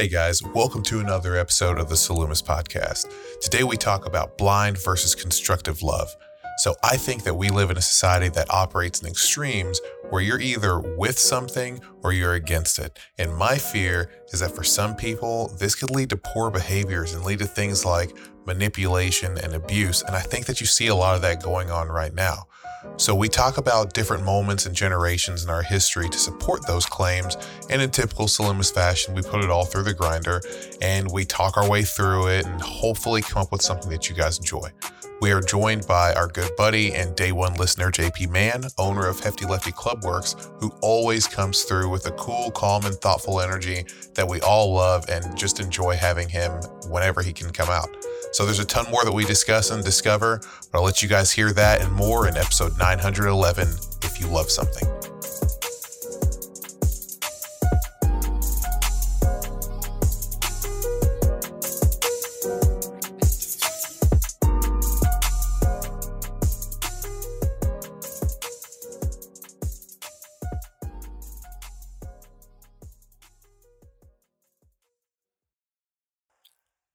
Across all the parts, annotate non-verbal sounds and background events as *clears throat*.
Hey guys, welcome to another episode of the Salumis Podcast. Today we talk about blind versus constructive love. So I think that we live in a society that operates in extremes where you're either with something or you're against it. And my fear is that for some people, this could lead to poor behaviors and lead to things like manipulation and abuse. And I think that you see a lot of that going on right now. So, we talk about different moments and generations in our history to support those claims. And in typical Salumis fashion, we put it all through the grinder and we talk our way through it and hopefully come up with something that you guys enjoy. We are joined by our good buddy and day one listener, JP Mann, owner of Hefty Lefty Clubworks, who always comes through with a cool, calm, and thoughtful energy that we all love and just enjoy having him whenever he can come out. So there's a ton more that we discuss and discover, but I'll let you guys hear that and more in episode 911 if you love something.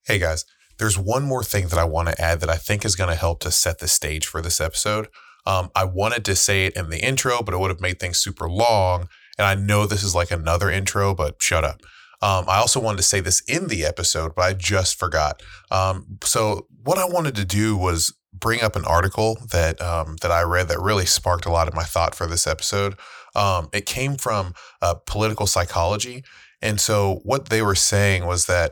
Hey guys, there's one more thing that I want to add that I think is going to help to set the stage for this episode. Um, I wanted to say it in the intro, but it would have made things super long. And I know this is like another intro, but shut up. Um, I also wanted to say this in the episode, but I just forgot. Um, so what I wanted to do was bring up an article that um, that I read that really sparked a lot of my thought for this episode. Um, it came from uh, political psychology, and so what they were saying was that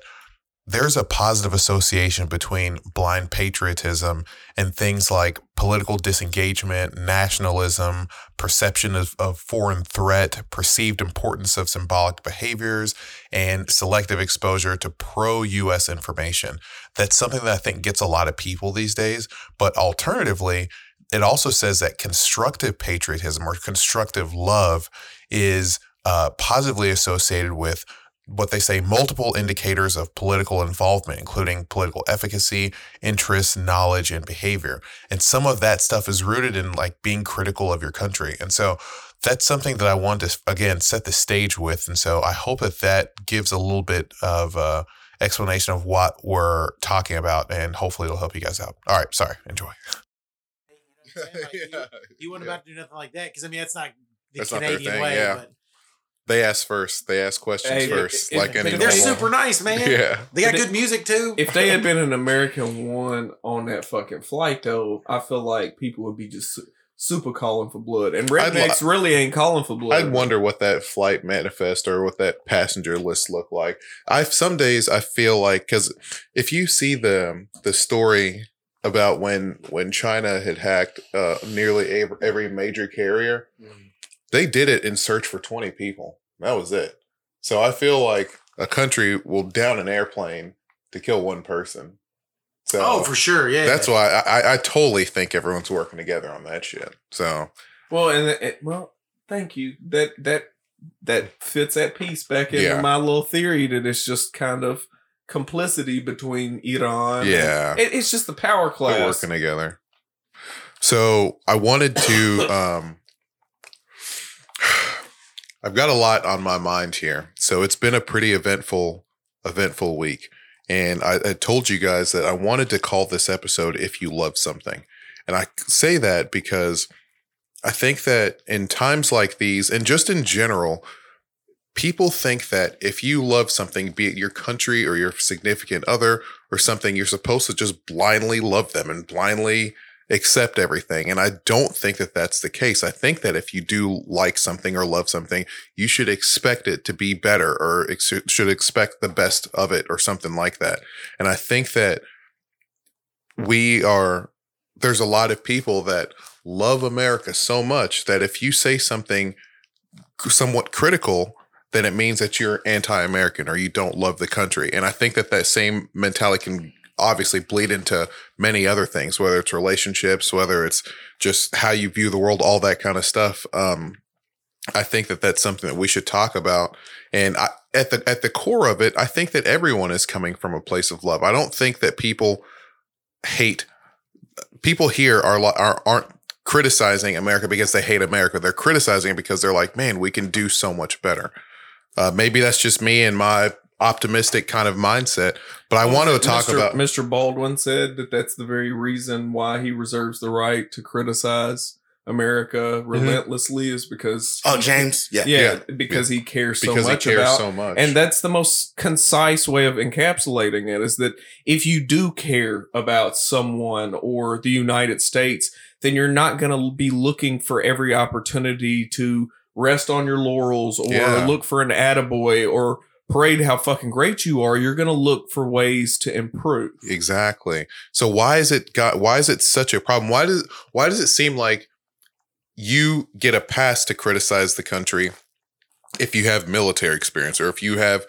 there's a positive association between blind patriotism and things like political disengagement, nationalism, perception of, of foreign threat, perceived importance of symbolic behaviors, and selective exposure to pro US information. That's something that I think gets a lot of people these days. But alternatively, it also says that constructive patriotism or constructive love is uh, positively associated with what they say multiple indicators of political involvement, including political efficacy, interest, knowledge, and behavior. And some of that stuff is rooted in like being critical of your country. And so that's something that I want to, again, set the stage with. And so I hope that that gives a little bit of uh, explanation of what we're talking about, and hopefully it'll help you guys out. All right. Sorry. Enjoy. Like, Yeah, *laughs* you, you weren't yeah. about to do nothing like that because I mean that's not the That's Canadian thing, way. yeah. But They ask first. They ask questions Hey, first, if- like if- any they're normal- super nice, man. *laughs* Yeah, They got But good music too. if they had been *laughs* an American one on that fucking flight, though, I feel like people would be just super calling for blood. And I'd rednecks really ain't calling for blood. I'd wonder what that flight manifest or what that passenger list looked like. I some days I feel like because if you see the the story about when when China had hacked uh, nearly every, every major carrier, they did it in search for twenty people. That was it. So I feel like a country will down an airplane to kill one person. So oh, for sure, yeah. That's why I, I, I totally think everyone's working together on that shit. So Well, and it, well, thank you. That that that fits that piece back into Yeah. my little theory that it's just kind of complicity between Iran. yeah, it, it's just the power they're class. working together. So I wanted to. *coughs* um I've got a lot on my mind here. So it's been a pretty eventful, eventful week. And I, I told you guys that I wanted to call this episode If You Love Something. And I say that because I think that in times like these, and just in general, people think that if you love something, be it your country or your significant other or something, you're supposed to just blindly love them and blindly accept everything. And I don't think that that's the case. I think that if you do like something or love something, you should expect it to be better or ex- should expect the best of it or something like that. And I think that we are, there's a lot of people that love America so much that if you say something somewhat critical, then it means that you're anti-American or you don't love the country. And I think that that same mentality can obviously bleed into many other things, whether it's relationships, whether it's just how you view the world, all that kind of stuff. Um, I think that that's something that we should talk about. And I, at the at the core of it, I think that everyone is coming from a place of love. I don't think that people hate people here are are aren't criticizing America because they hate America. They're criticizing it because they're like, man, we can do so much better. Uh, maybe that's just me and my optimistic kind of mindset. But I want to talk Mr. about Mr. Baldwin said that that's the very reason why he reserves the right to criticize America mm-hmm. relentlessly is because Oh, James. Yeah. yeah, because he cares so because he much cares about so much. and that's the most concise way of encapsulating it is that if you do care about someone or the United States, then you're not going to be looking for every opportunity to rest on your laurels or Yeah. look for an attaboy or parade how fucking great you are. You're going to look for ways to improve. Exactly. So why is it got why is it such a problem? Why does why does it seem like you get a pass to criticize the country if you have military experience or if you have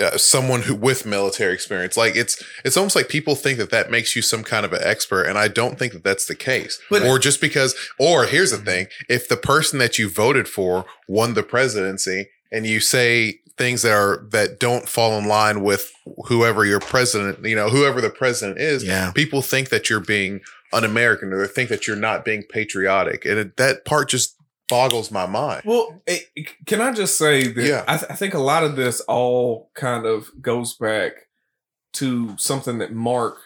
uh, someone who with military experience like it's it's almost like people think that that makes you some kind of an expert and i don't think that that's the case But- or just because or here's the thing if the person that you voted for won the presidency and you say things that are that don't fall in line with whoever your president you know whoever the president is Yeah. people think that you're being un-american or they think that you're not being patriotic and it, that part just boggles my mind Well, it, can I just say that Yeah. I, th- I think a lot of this all kind of goes back to something that Mark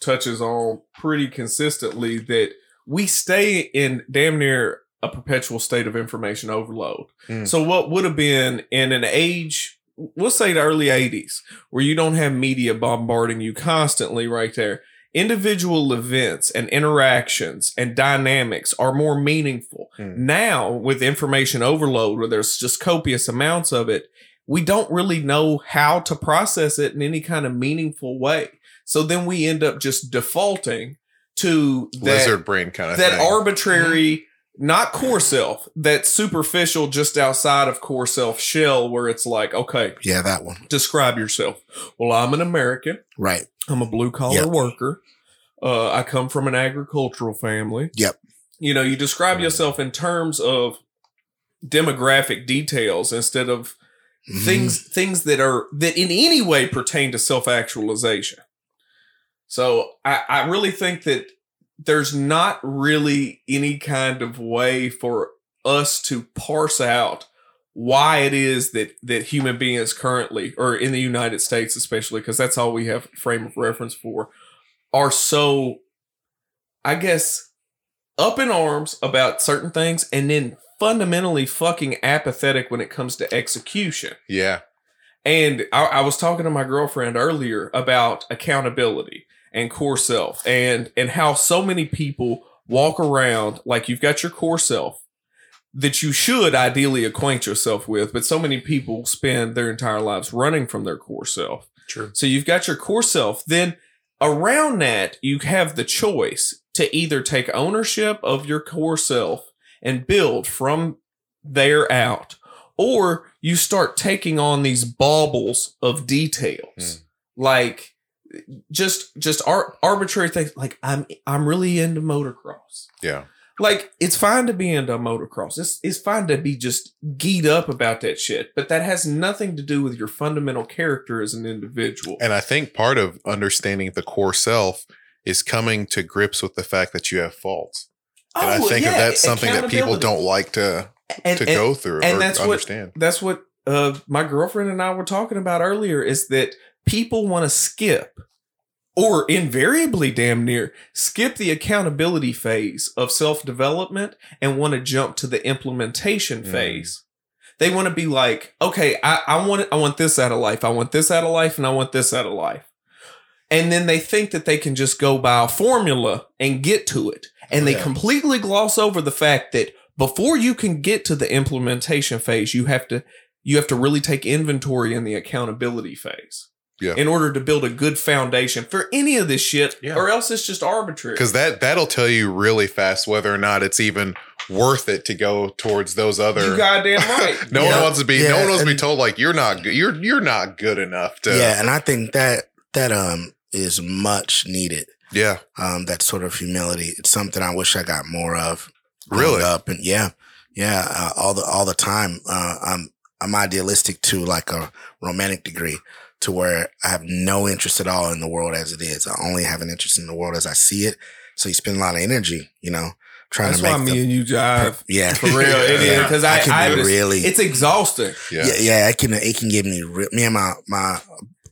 touches on pretty consistently that we stay in damn near a perpetual state of information overload. Mm. So, what would have been in an age, we'll say the early 80s, where you don't have media bombarding you constantly right there, individual events and interactions and dynamics are more meaningful. Mm. Now, with information overload, where there's just copious amounts of it, we don't really know how to process it in any kind of meaningful way. So then we end up just defaulting to that, lizard brain kind of that thing. arbitrary, not core self, that superficial, just outside of core self shell, where it's like, okay, Yeah, that one. describe yourself. Well, I'm an American. Right. I'm a blue collar Yep. worker. Uh, I come from an agricultural family. Yep. You know, you describe yourself in terms of demographic details instead of Mhm. things things that are that in any way pertain to self actualization. So I, I really think that there's not really any kind of way for us to parse out why it is that that human beings currently or in the United States especially because that's all we have frame of reference for are so I guess up in arms about certain things and then fundamentally fucking apathetic when it comes to execution. yeah And I, I was talking to my girlfriend earlier about accountability and core self and and how so many people walk around like you've got your core self that you should ideally acquaint yourself with, but so many people spend their entire lives running from their core self. True. So you've got your core self. Then around that, you have the choice to either take ownership of your core self and build from there out, or you start taking on these baubles of details, mm. like just just ar- arbitrary things. Like I'm I'm really into motocross. yeah Like it's fine to be into motocross. It's it's fine to be just geed up about that shit, but that has nothing to do with your fundamental character as an individual. And I think part of understanding the core self is coming to grips with the fact that you have faults. Oh, And I Oh, think yeah, that that's something that people don't like to And- to and- go through and or that's what- understand. that's what uh, my girlfriend and I were talking about earlier is that people want to skip or invariably damn near skip the accountability phase of self-development and want to jump to the implementation Mm. phase. They want to be like, okay, I, I want I want this out of life. I want this out of life and I want this out of life. And then they think that they can just go by a formula and get to it. And they Yeah. completely gloss over the fact that before you can get to the implementation phase, you have to you have to really take inventory in the accountability phase. Yeah. In order to build a good foundation for any of this shit, Yeah. or else it's just arbitrary. Because that that'll tell you really fast whether or not it's even worth it to go towards those other. you goddamn right. *laughs* no Yeah. one wants to be. no one wants to be told like you're not. good. You're you're not good enough to. yeah, and I think that that um is much needed. Yeah. Um, that sort of humility. It's something I wish I got more of. Really? Up and yeah, yeah, uh, all the all the time. Uh, I'm I'm idealistic to like a romantic degree, to where I have no interest at all in the world as it is. I only have an interest in the world as I see it. So you spend a lot of energy, you know, trying That's to make why the, me and you jive. yeah For real, it *laughs* is Yeah. because I I, can I just- really it's exhausting. Yeah. yeah yeah it can it can give me re- me and my my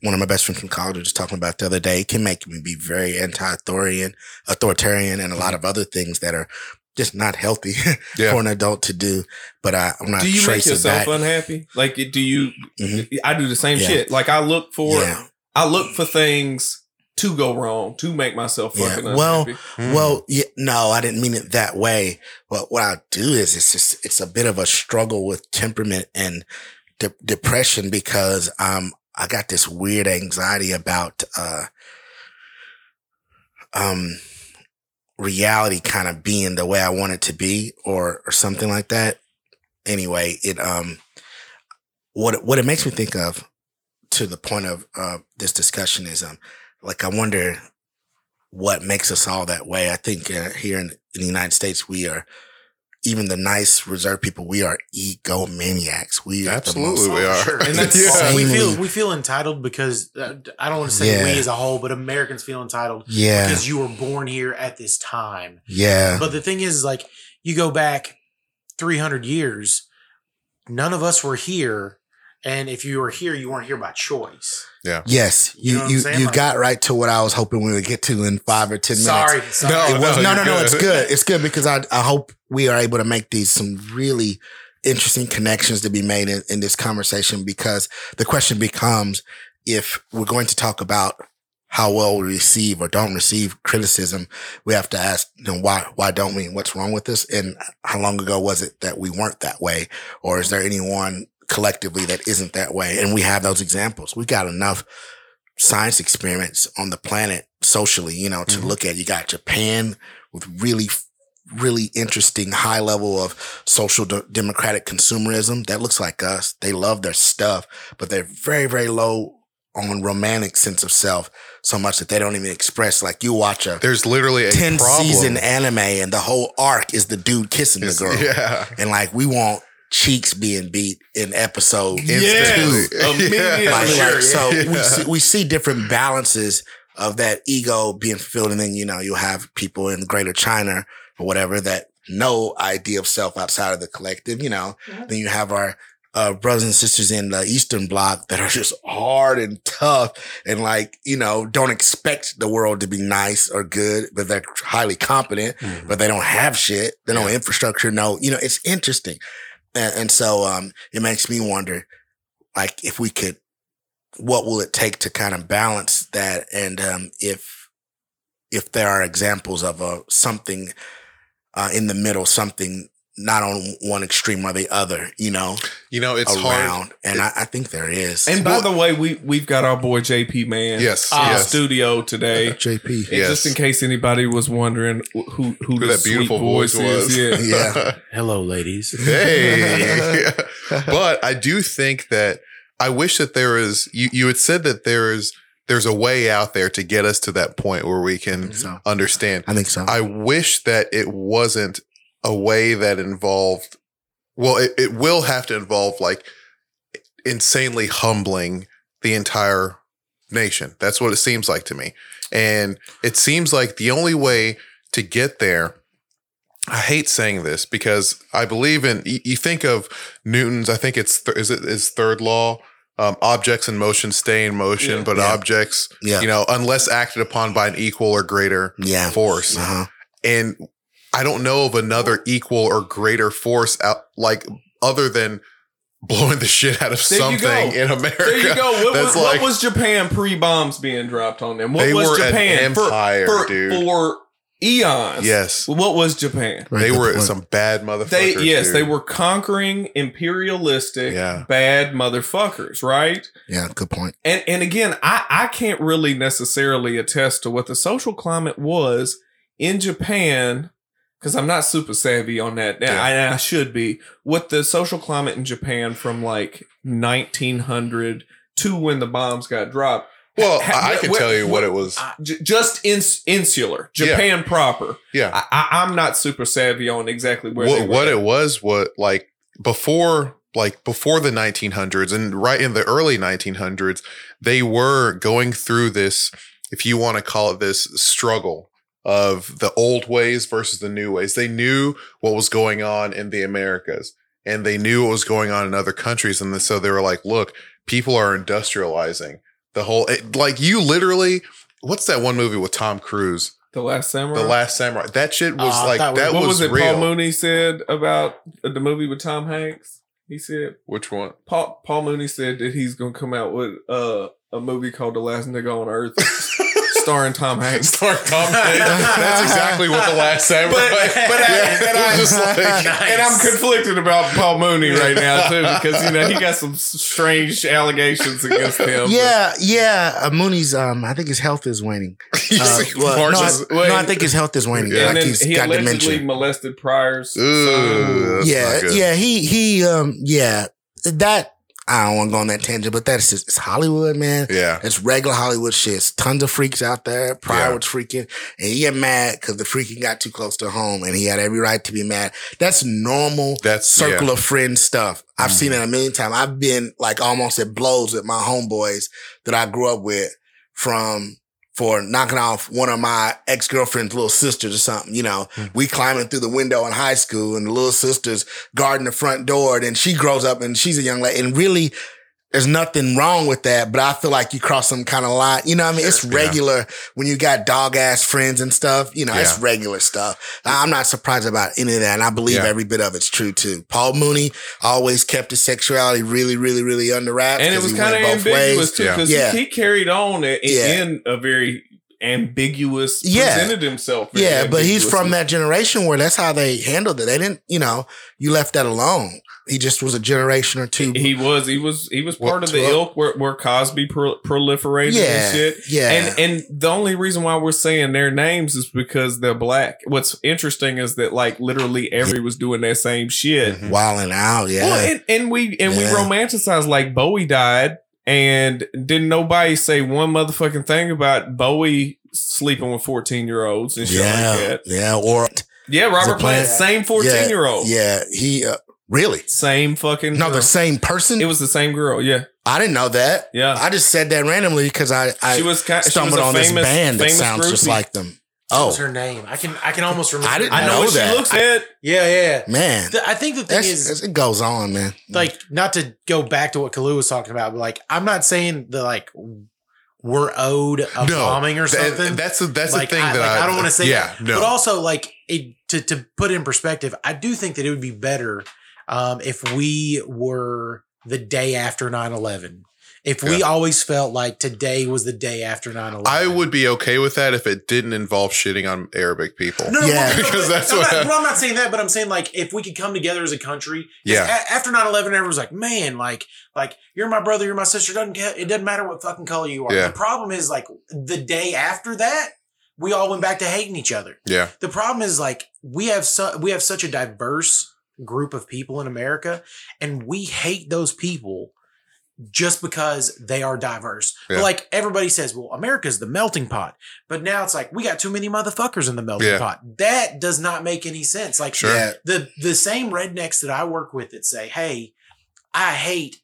one of my best friends from college was just talking about the other day it can make me be very anti-authoritarian authoritarian and a lot mm-hmm. of other things that are just not healthy *laughs* Yeah. for an adult to do but I, i'm not do you make yourself unhappy? Like, do you? Mhm. I do the same Yeah. shit. Like, I look for, yeah I look for things to go wrong to make myself Yeah. fucking Well, unhappy. Mm. Well, yeah, no, I didn't mean it that way. But what I do is it's just it's a bit of a struggle with temperament and de- depression because um I got this weird anxiety about uh um reality kind of being the way I want it to be or or something like that. Anyway, it um what what it makes me think of to the point of uh this discussion is um like I wonder what makes us all that way. I think uh, here in, in the United States, we are even the nice reserved people. We are egomaniacs. We are Absolutely, the we are. Sure. And that's- *laughs* yeah. we feel we feel entitled because uh, I don't want to say Yeah. we as a whole, but Americans feel entitled Yeah, because you were born here at this time. yeah, But the thing is, like, you go back 300 years, none of us were here. And if you were here, you weren't here by choice. Yes. You You know you you Like- got right to what I was hoping we would get to in five or ten minutes. Sorry. sorry. No, It was, no, no, you're no. It's good. good. It's good because I I hope we are able to make these some really interesting connections to be made in, in this conversation because the question becomes if we're going to talk about how well we receive or don't receive criticism, we have to ask, you know, why why don't we? What's wrong with us? And how long ago was it that we weren't that way? Or is there anyone collectively that isn't that way? And we have those examples. We've got enough science experiments on the planet socially, you know, to Mhm. look at. You got Japan with really, really interesting high level of social de- democratic consumerism that looks like us. They love their stuff, but they're very, very low on romantic sense of self so much that they don't even express like you watch a There's literally a 10 problem. season anime and the whole arc is the dude kissing the girl. *laughs* Yeah. And like we want cheeks being beat in episode Instantly. two. Immediately. *laughs* Like, Sure, like, so yeah. we see, we see different balances of that ego being fulfilled, and then you know you'll have people in Greater China or whatever that no idea of self outside of the collective. You know, then you have our uh, brothers and sisters in the Eastern Bloc that are just hard and tough, and like you know don't expect the world to be nice or good, but they're highly competent, Mm-hmm. but they don't have shit. They don't infrastructure. No, you know it's interesting, and, and so um, it makes me wonder, like if we could what will it take to kind of balance that? And um, if if there are examples of a something uh, in the middle something not on one extreme or the other you know You know, it's hard. around and I, I think there is And by the way, we we've got our boy JP Mann Yes. in yes. studio today. Uh, jp And Yes. Just in case anybody was wondering who who, Who the that sweet beautiful voice was. is, yeah. *laughs* Yeah. *laughs* Hello, ladies. *laughs* hey. but I do think that I wish that there is you you had said that there is there's a way out there to get us to that point where we can so understand. i think so I wish that it wasn't a way that involved well, it, it will have to involve like insanely humbling the entire nation. That's what it seems like to me. And it seems like the only way to get there I hate saying this because I believe in you, you think of Newton's I think it's th- is it is third law um, objects in motion stay in motion Yeah. but Yeah. objects yeah you know unless acted upon by an equal or greater yeah force uh-huh and I don't know of another equal or greater force out like other than blowing the shit out of There something in America. There you go. What, *laughs* was, like- what was Japan pre bombs being dropped on them? What They was were Japan for- empire, for, dude. for eons? Yes, What was Japan? Very they were point. some bad motherfuckers. They yes, dude. they were conquering imperialistic Yeah. bad motherfuckers, right? yeah good point. point And and again, I I can't really necessarily attest to what the social climate was in Japan because I'm not super savvy on that. Yeah. I, I should be. With the social climate in Japan from like 1900 to when the bombs got dropped. Well, Ha- I, I can what- tell you what, what- it was. J- just ins- insular Yeah. Japan proper. Yeah. I, I, I'm not super savvy on exactly where what what it was what like before like before the 1900s and right in the early 1900s they were going through this if you want to call it this struggle of the old ways versus the new ways. They knew what was going on in the Americas and they knew what was going on in other countries. And so they were like, look, people are industrializing the whole, it, like you literally, what's that one movie with Tom Cruise? The Last Samurai. The Last Samurai. That shit was I like, that what was, was, it real. Paul Mooney said about the movie with Tom Hanks? He said Which one? Paul Paul Mooney said that he's gonna come out with uh, a movie called The Last Nigga on Earth, *laughs* starring Tom Hanks. *laughs* Starring Tom Hanks. That's exactly what the Last Samurai. But- but I, *laughs* yeah. and, I, just like, nice. and I'm conflicted about Paul Mooney right now too because you know he got some strange allegations against him. Yeah, yeah. Uh, Mooney's, um, I think his health is waning. *laughs* Uh, like, well, no, Marshall's- I, no, I think his health is waning. Yeah. and Like then he's he got allegedly dementia. molested Pryor's Ooh, son. yeah, yeah. He he um yeah. That I don't want to go on that tangent, but that's just it's Hollywood, man. yeah. It's regular Hollywood shit. It's tons of freaks out there. Pryor Yeah. was freaking, and he get mad because the freaking got too close to home, and he had every right to be mad. That's normal That's circle yeah. of friends stuff. I've Mhm. seen it a million times. I've been like almost at blows with my homeboys that I grew up with from for knocking off one of my ex girlfriend's little sisters or something. You know, Mhm. we climbing through the window in high school, and the little sister's guarding the front door. Then she grows up and she's a young lady, and really. There's nothing wrong with that, but I feel like you cross some kind of line. You know what I mean? It's Yeah. regular when you got dog ass friends and stuff. You know, it's regular stuff. I'm not surprised about any of that. And I believe Yeah. every bit of it's true too. Paul Mooney always kept his sexuality really, really, really under wraps. and it was kind of went both ambiguous ways. too because Yeah. he, he carried on in, Yeah. in a very ambiguous. Yeah. presented himself. Yeah, but he's from that generation where that's how they handled it. They didn't, you know, you left that alone. He just was a generation or two. He was he was he was What, part of the twelve? ilk where, where Cosby pro- proliferated yeah, and shit. yeah, And and the only reason why we're saying their names is because they're black. What's interesting is that like literally every was doing that same shit. Mhm. wilding out. Yeah, Well, and, and we and we Yeah. romanticize like Bowie died, and didn't nobody say one motherfucking thing about Bowie sleeping with fourteen year olds and shit yeah, like that. yeah. Or Yeah, Robert Plant. Same fourteen year old, yeah, he uh, really same fucking. no girl. the same person. It was the same girl. Yeah, I didn't know that. yeah. I just said that randomly because I I she was kind. She was stumbled on famous, this band that sounds just like them. What was Oh her name? I can I can almost remember. I didn't I know, know what that. she looks at. Yeah, yeah. man, The- I think the thing that's, is, it goes on, man. like, not to go back to what Kalu was talking about, but like, I'm not saying the like we're owed a No, bombing or That- something. that's a, that's Like, the thing I- that like, I, I don't wanna say Yeah, no. But also, like it, to to put it in perspective, I do think that it would be better um, if we were the day after 9-11. If we Yeah. always felt like today was the day after 9-11. I would be okay with that if it didn't involve shitting on Arabic people. No, no, Yeah. no, no, Because that's I'm what not, I- well, I'm not saying that, but I'm saying like if we could come together as a country. Yeah. a- after 9-11, everyone was like, man, like, like you're my brother, you're my sister. Doesn't ca- it doesn't matter what fucking color you are. Yeah. The problem is like the day after that, we all went back to hating each other. Yeah. The problem is like we have su- we have such a diverse group of people in America, and we hate those people just because they are diverse. But, Yeah. like everybody says, well, America's the melting pot. But now it's like we got too many motherfuckers in the melting Yeah. pot. That does not make any sense. Like Sure. The the same rednecks that I work with that say, "Hey, I hate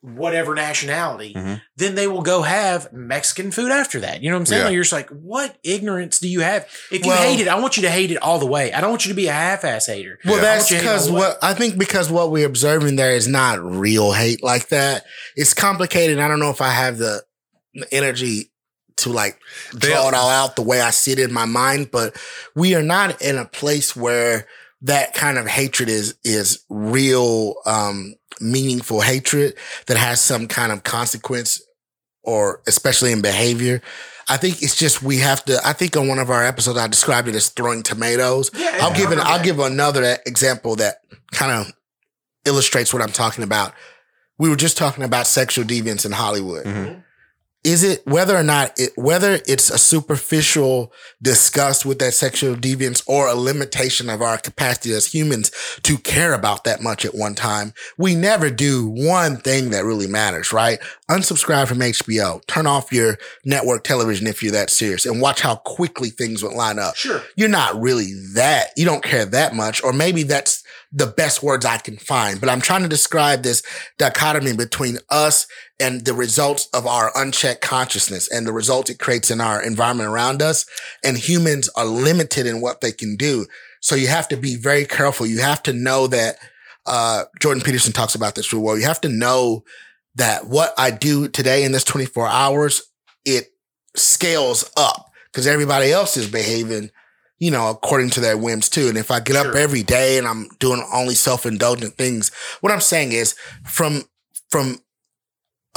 whatever nationality," Mhm. then they will go have Mexican food after that. You know what I'm saying? Yeah. Like, you're just like, what ignorance do you have? If you Well- hate it, I want you to hate it all the way. I don't want you to be a half-ass hater. Well, Yeah. that's I want you to hate it all because what I think because what we're observing there is not real hate like that. It's complicated. I don't know if I have the the energy to like They- draw it all out the way I see it in my mind, but we are not in a place where that kind of hatred is is real um meaningful hatred that has some kind of consequence or especially in behavior. I think it's just we have to I think on one of our episodes I described it as throwing tomatoes. Yeah, I'll give it. I'll give another example that kind of illustrates what I'm talking about. We were just talking about sexual deviance in Hollywood. Mhm. Is it whether or not it whether it's a superficial disgust with that sexual deviance or a limitation of our capacity as humans to care about that much at one time? We never do one thing that really matters, right? Unsubscribe from HBO. Turn off your network television if you're that serious, and watch how quickly things would line up Sure. you're not really that, you don't care that much, or maybe that's the best words I can find. But I'm trying to describe this dichotomy between us and the results of our unchecked consciousness and the results it creates in our environment around us. And humans are limited in what they can do. So you have to be very careful. You have to know that, uh, Jordan Peterson talks about this real well. You have to know that what I do today in this 24 hours, it scales up because everybody else is behaving, you know, according to their whims too. And if I get up every day and I'm doing only self-indulgent things, what I'm saying is from, from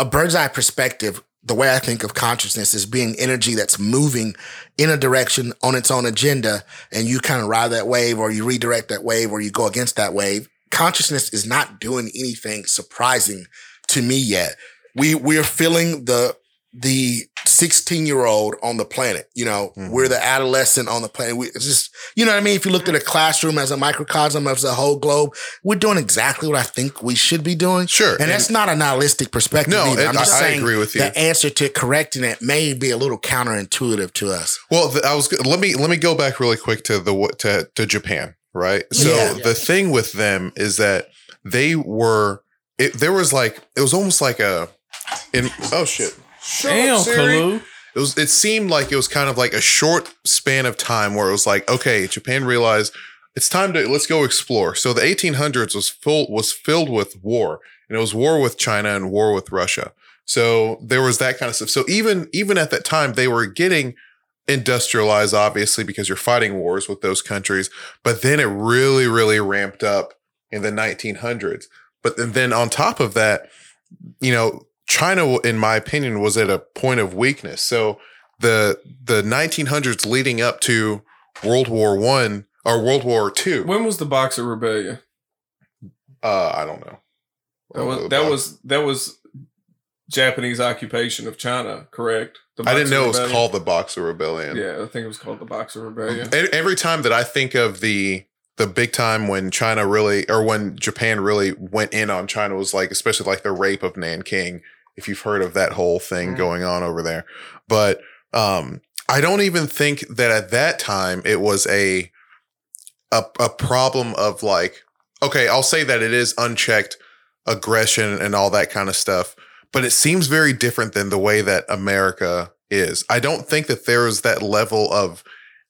a bird's eye perspective, the way I think of consciousness is being energy that's moving in a direction on its own agenda and you kind of ride that wave or you redirect that wave or you go against that wave. Consciousness is not doing anything surprising to me yet. We, we're feeling the, the 16 year old on the planet. You know, Mhm. we're the adolescent on the planet. We, it's just, you know what I mean? If you looked at a classroom as a microcosm of the whole globe, we're doing exactly what I think we should be doing. Sure. And, that's not a nihilistic perspective. No. I'm just I- I saying agree with you. the answer to correcting it may be a little counterintuitive to us. Well, I was let me let me go back really quick to the to to Japan, right? So Yeah. the thing with them is that they were it, there was like it was almost like a in oh shit. Shut up, Siri. Kalu. It was it seemed like it was kind of like a short span of time where it was like, okay, Japan realized it's time to let's go explore. So the 1800s was full was filled with war, and it was war with China and war with Russia. So there was that kind of stuff. So even even at that time, they were getting industrialized, obviously, because you're fighting wars with those countries. But then it really, really ramped up in the 1900s. But then, then on top of that, you know, China, in my opinion, was at a point of weakness. So the the 1900s leading up to World War One or World War Two. When was the Boxer Rebellion? Uh, I don't know. That was that was that was Japanese occupation of China, correct? I didn't know it was called the Boxer Rebellion. Yeah, I think it was called the Boxer Rebellion. Every time that I think of the the big time when China really or when Japan really went in on China was like especially like the rape of Nanking if you've heard of that whole thing Mm. going on over there but um I don't even think that at that time it was a a, a problem of like okay I'll say that it is unchecked aggression and all that kind of stuff but it seems very different than the way that America is I don't think that there is that level of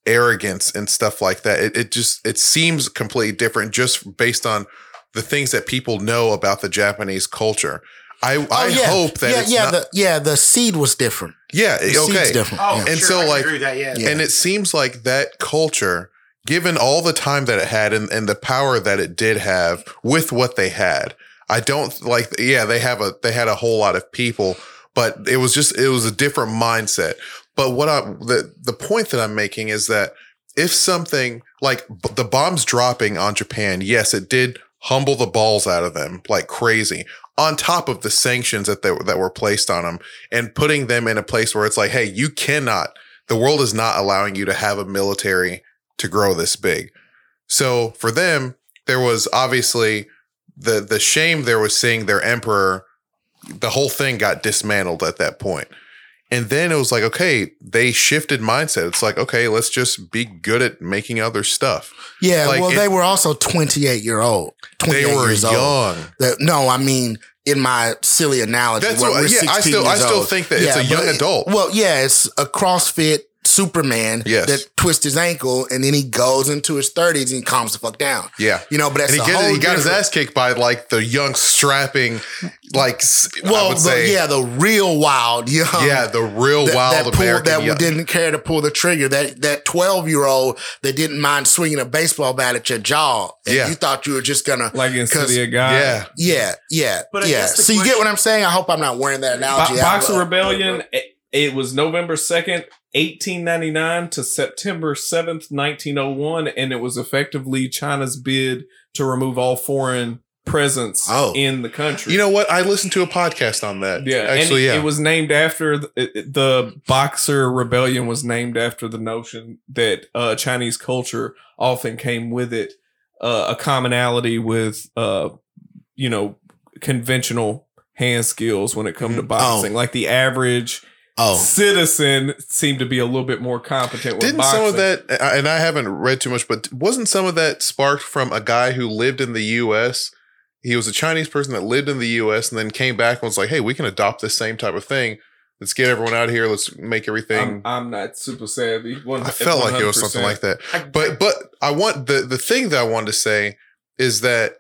arrogance and stuff like that. It, it just it seems completely different just based on the things that people know about the Japanese culture. I I Oh, yeah. hope that yeah, it's yeah, not, the yeah, the seed was different. yeah The seed's okay. different. Oh, yeah. And sure, so, I like- agree with that, yeah. Yeah. And it seems like that culture, given all the time that it had and, and the power that it did have with what they had, I don't like yeah, they have a they had a whole lot of people, but it was just it was a different mindset. But what I the the point that I'm making is that if something like b- the bombs dropping on Japan, yes, it did humble the balls out of them like crazy. On top of the sanctions that they, that were placed on them, and putting them in a place where it's like, hey, you cannot. The world is not allowing you to have a military to grow this big. So for them, there was obviously the the shame there was seeing their emperor. The whole thing got dismantled at that point. And then it was like, okay, they shifted mindset. It's like, okay, let's just be good at making other stuff. Yeah, Like, well, it- they were also 28 year old. 28 They were years old. young. No, I mean, in my silly analogy, That's what- we're yeah, I 16 still- I still old. think that it's a young adult. Well, yeah, it's a CrossFit Superman Yes. that twists his ankle and then he goes into his 30s and he calms the fuck down. Yeah. You know, but that's And he, a get, whole he got his ass kicked by like the young strapping, like s- I Well, would the, say, yeah, the real wild, young, yeah, the real that, wild that, pulled, American. that young- didn't care to pull the trigger. That that twelve year old that didn't mind swinging a baseball bat at your jaw. And Yeah. you thought you were just gonna Like in 'Cause- City of God. yeah, Yeah, yeah, But yeah. guess the So you get what I'm saying? I hope I'm not wearing that Bo- analogy. out, Boxer Rebellion. It, it was November second, eighteen ninety nine to September seventh, nineteen oh one, and it was effectively China's bid to remove all foreign presence Oh. in the country. You know what? I listened to a podcast on that. yeah, actually, and yeah. it was named after the, the Boxer Rebellion was named after the notion that uh, Chinese culture often came with it uh, a commonality with uh, you know conventional hand skills when it comes to Mhm. boxing. Like the average Oh, citizen seemed to be a little bit more competent with Didn't boxing. some of that, and I haven't read too much, but wasn't some of that sparked from a guy who lived in the U.S. he was a Chinese person that lived in the U.S. and then came back and was like, "Hey, we can adopt this same type of thing. Let's get everyone out of here. Let's make everything." I'm, I'm not super savvy. One, I felt like it was something like that. But but I want the the thing that I wanted to say is that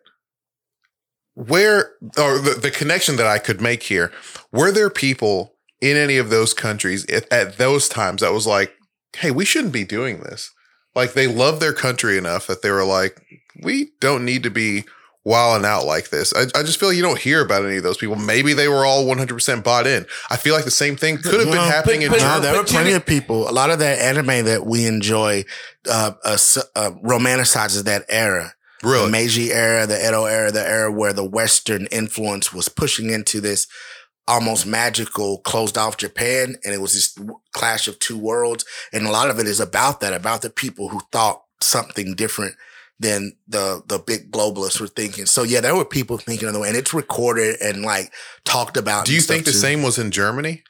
where or the, the connection that I could make here were there people in any of those countries at, at those times that was like, hey, we shouldn't be doing this. Like they love their country enough that they were like, we don't need to be wilding out like this. I, I just feel like you don't hear about any of those people. Maybe they were all 100% bought in. I feel like the same thing could have been No, happening but- in but- No, there were plenty of people. A lot of that anime that we enjoy uh, uh, uh, romanticizes that era. Really? The Meiji era, the Edo era, the era where the Western influence was pushing into this almost magical, closed off Japan. And it was this clash of two worlds. And a lot of it is about that, about the people who thought something different than the the big globalists were thinking. So yeah, there were people thinking of the way, and it's recorded and like talked about. Do you think the too. same was in Germany?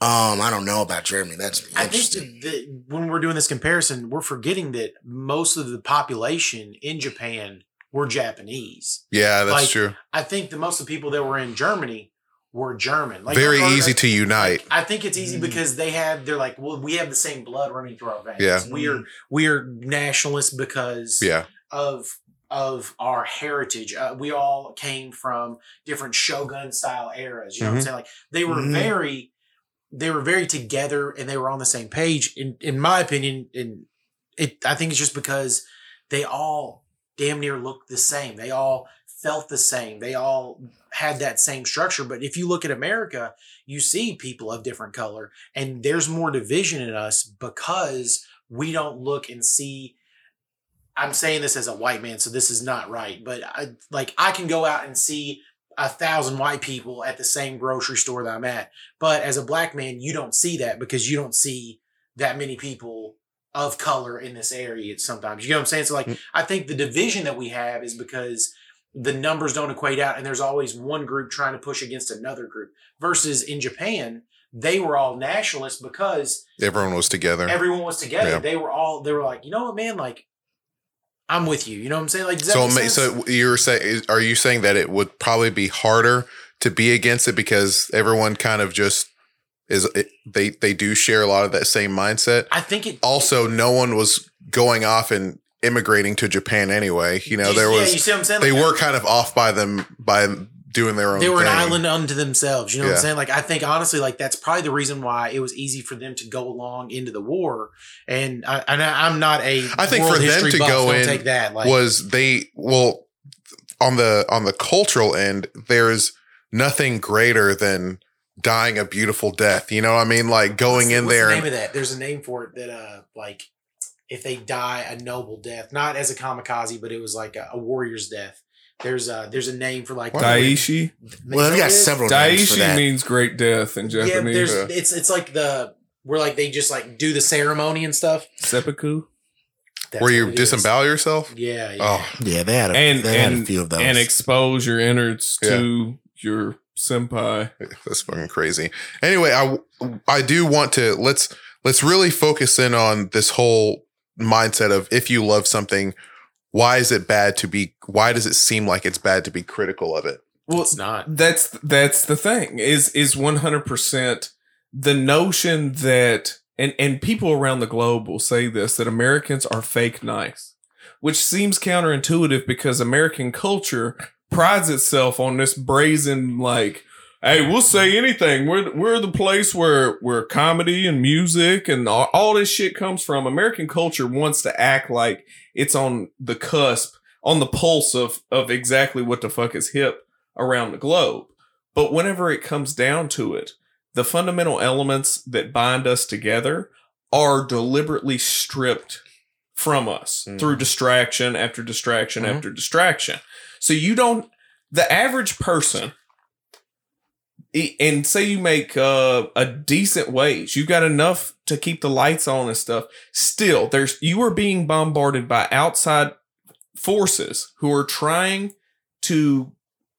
Um, I don't know about Germany. That's I think interesting. that, that when we're doing this comparison, we're forgetting that most of the population in Japan were Japanese. Yeah, that's Like, true. I think the most of the people that were in Germany were German. Like Very or- easy to unite. Like, I think it's easy because they have. They're like, well, we have the same blood running through our veins. Yeah. we are we are nationalists because yeah. of of our heritage. Uh, we all came from different shogun style eras. You know what I'm Mhm. saying? Like they were Mhm. very, they were very together and they were on the same page. In in my opinion, and it, I think it's just because they all damn near looked the same. They all felt the same. They all had that same structure. But if you look at America, you see people of different color, and there's more division in us because we don't look and see I'm saying this as a white man, so this is not right, but I like I can go out and see a thousand white people at the same grocery store that I'm at. But as a black man, you don't see that because you don't see that many people of color in this area sometimes. You know what I'm saying? So like Mm. I think the division that we have is because the numbers don't equate out and there's always one group trying to push against another group. Versus in Japan, they were all nationalists because Everyone was together. everyone was together. Yeah. They were all they were like, you know what, man, like I'm with you. You know what I'm saying? Like, so, ma- so you're saying, are you saying that it would probably be harder to be against it because everyone kind of just is it, they they do share a lot of that same mindset. I think it Also, no one was going off and immigrating to Japan anyway. You know, there yeah, was you see what I'm saying? they Like, were kind of off by them by doing their own. they were an island unto themselves. You know what I'm saying? Like I think honestly, like that's probably the reason why it was easy for them to go along into the war. And I, and I, I'm not a I think for them to buff, go in take that like was they well on the on the cultural end there's nothing greater than dying a beautiful death you know what i mean like going in there The and name of that? There's a name for it that uh like if they die a noble death, not as a kamikaze, but it was like a, a warrior's death. There's a there's a name for like Daishi. Well, they've got several Daishi means great death in Yeah, Japanese. there's Yeah. it's it's like the where like they just like do the ceremony and stuff. Seppuku. That's where you what it is. disembowel yourself Yeah, yeah. oh yeah, they had a, And- they had a few of those. And expose your innards to your senpai. *laughs* that's fucking crazy anyway i i do want to let's let's really focus in on this whole mindset of if you love something why is it bad to be why does it seem like it's bad to be critical of it Well, it's not. that's that's the thing is is 100% the notion that and and people around the globe will say this that Americans are fake nice which seems counterintuitive because American culture prides itself on this brazen like hey we'll say anything we're we're the place where where comedy and music and all, all this shit comes from American culture wants to act like it's on the cusp on the pulse of of exactly what the fuck is hip around the globe. But whenever it comes down to it, the fundamental elements that bind us together are deliberately stripped from us Mhm. through distraction after distraction Mhm. after distraction. So you don't, the average person, and say you make uh, a decent wage, you've got enough to keep the lights on and stuff. Still, there's you are being bombarded by outside forces who are trying to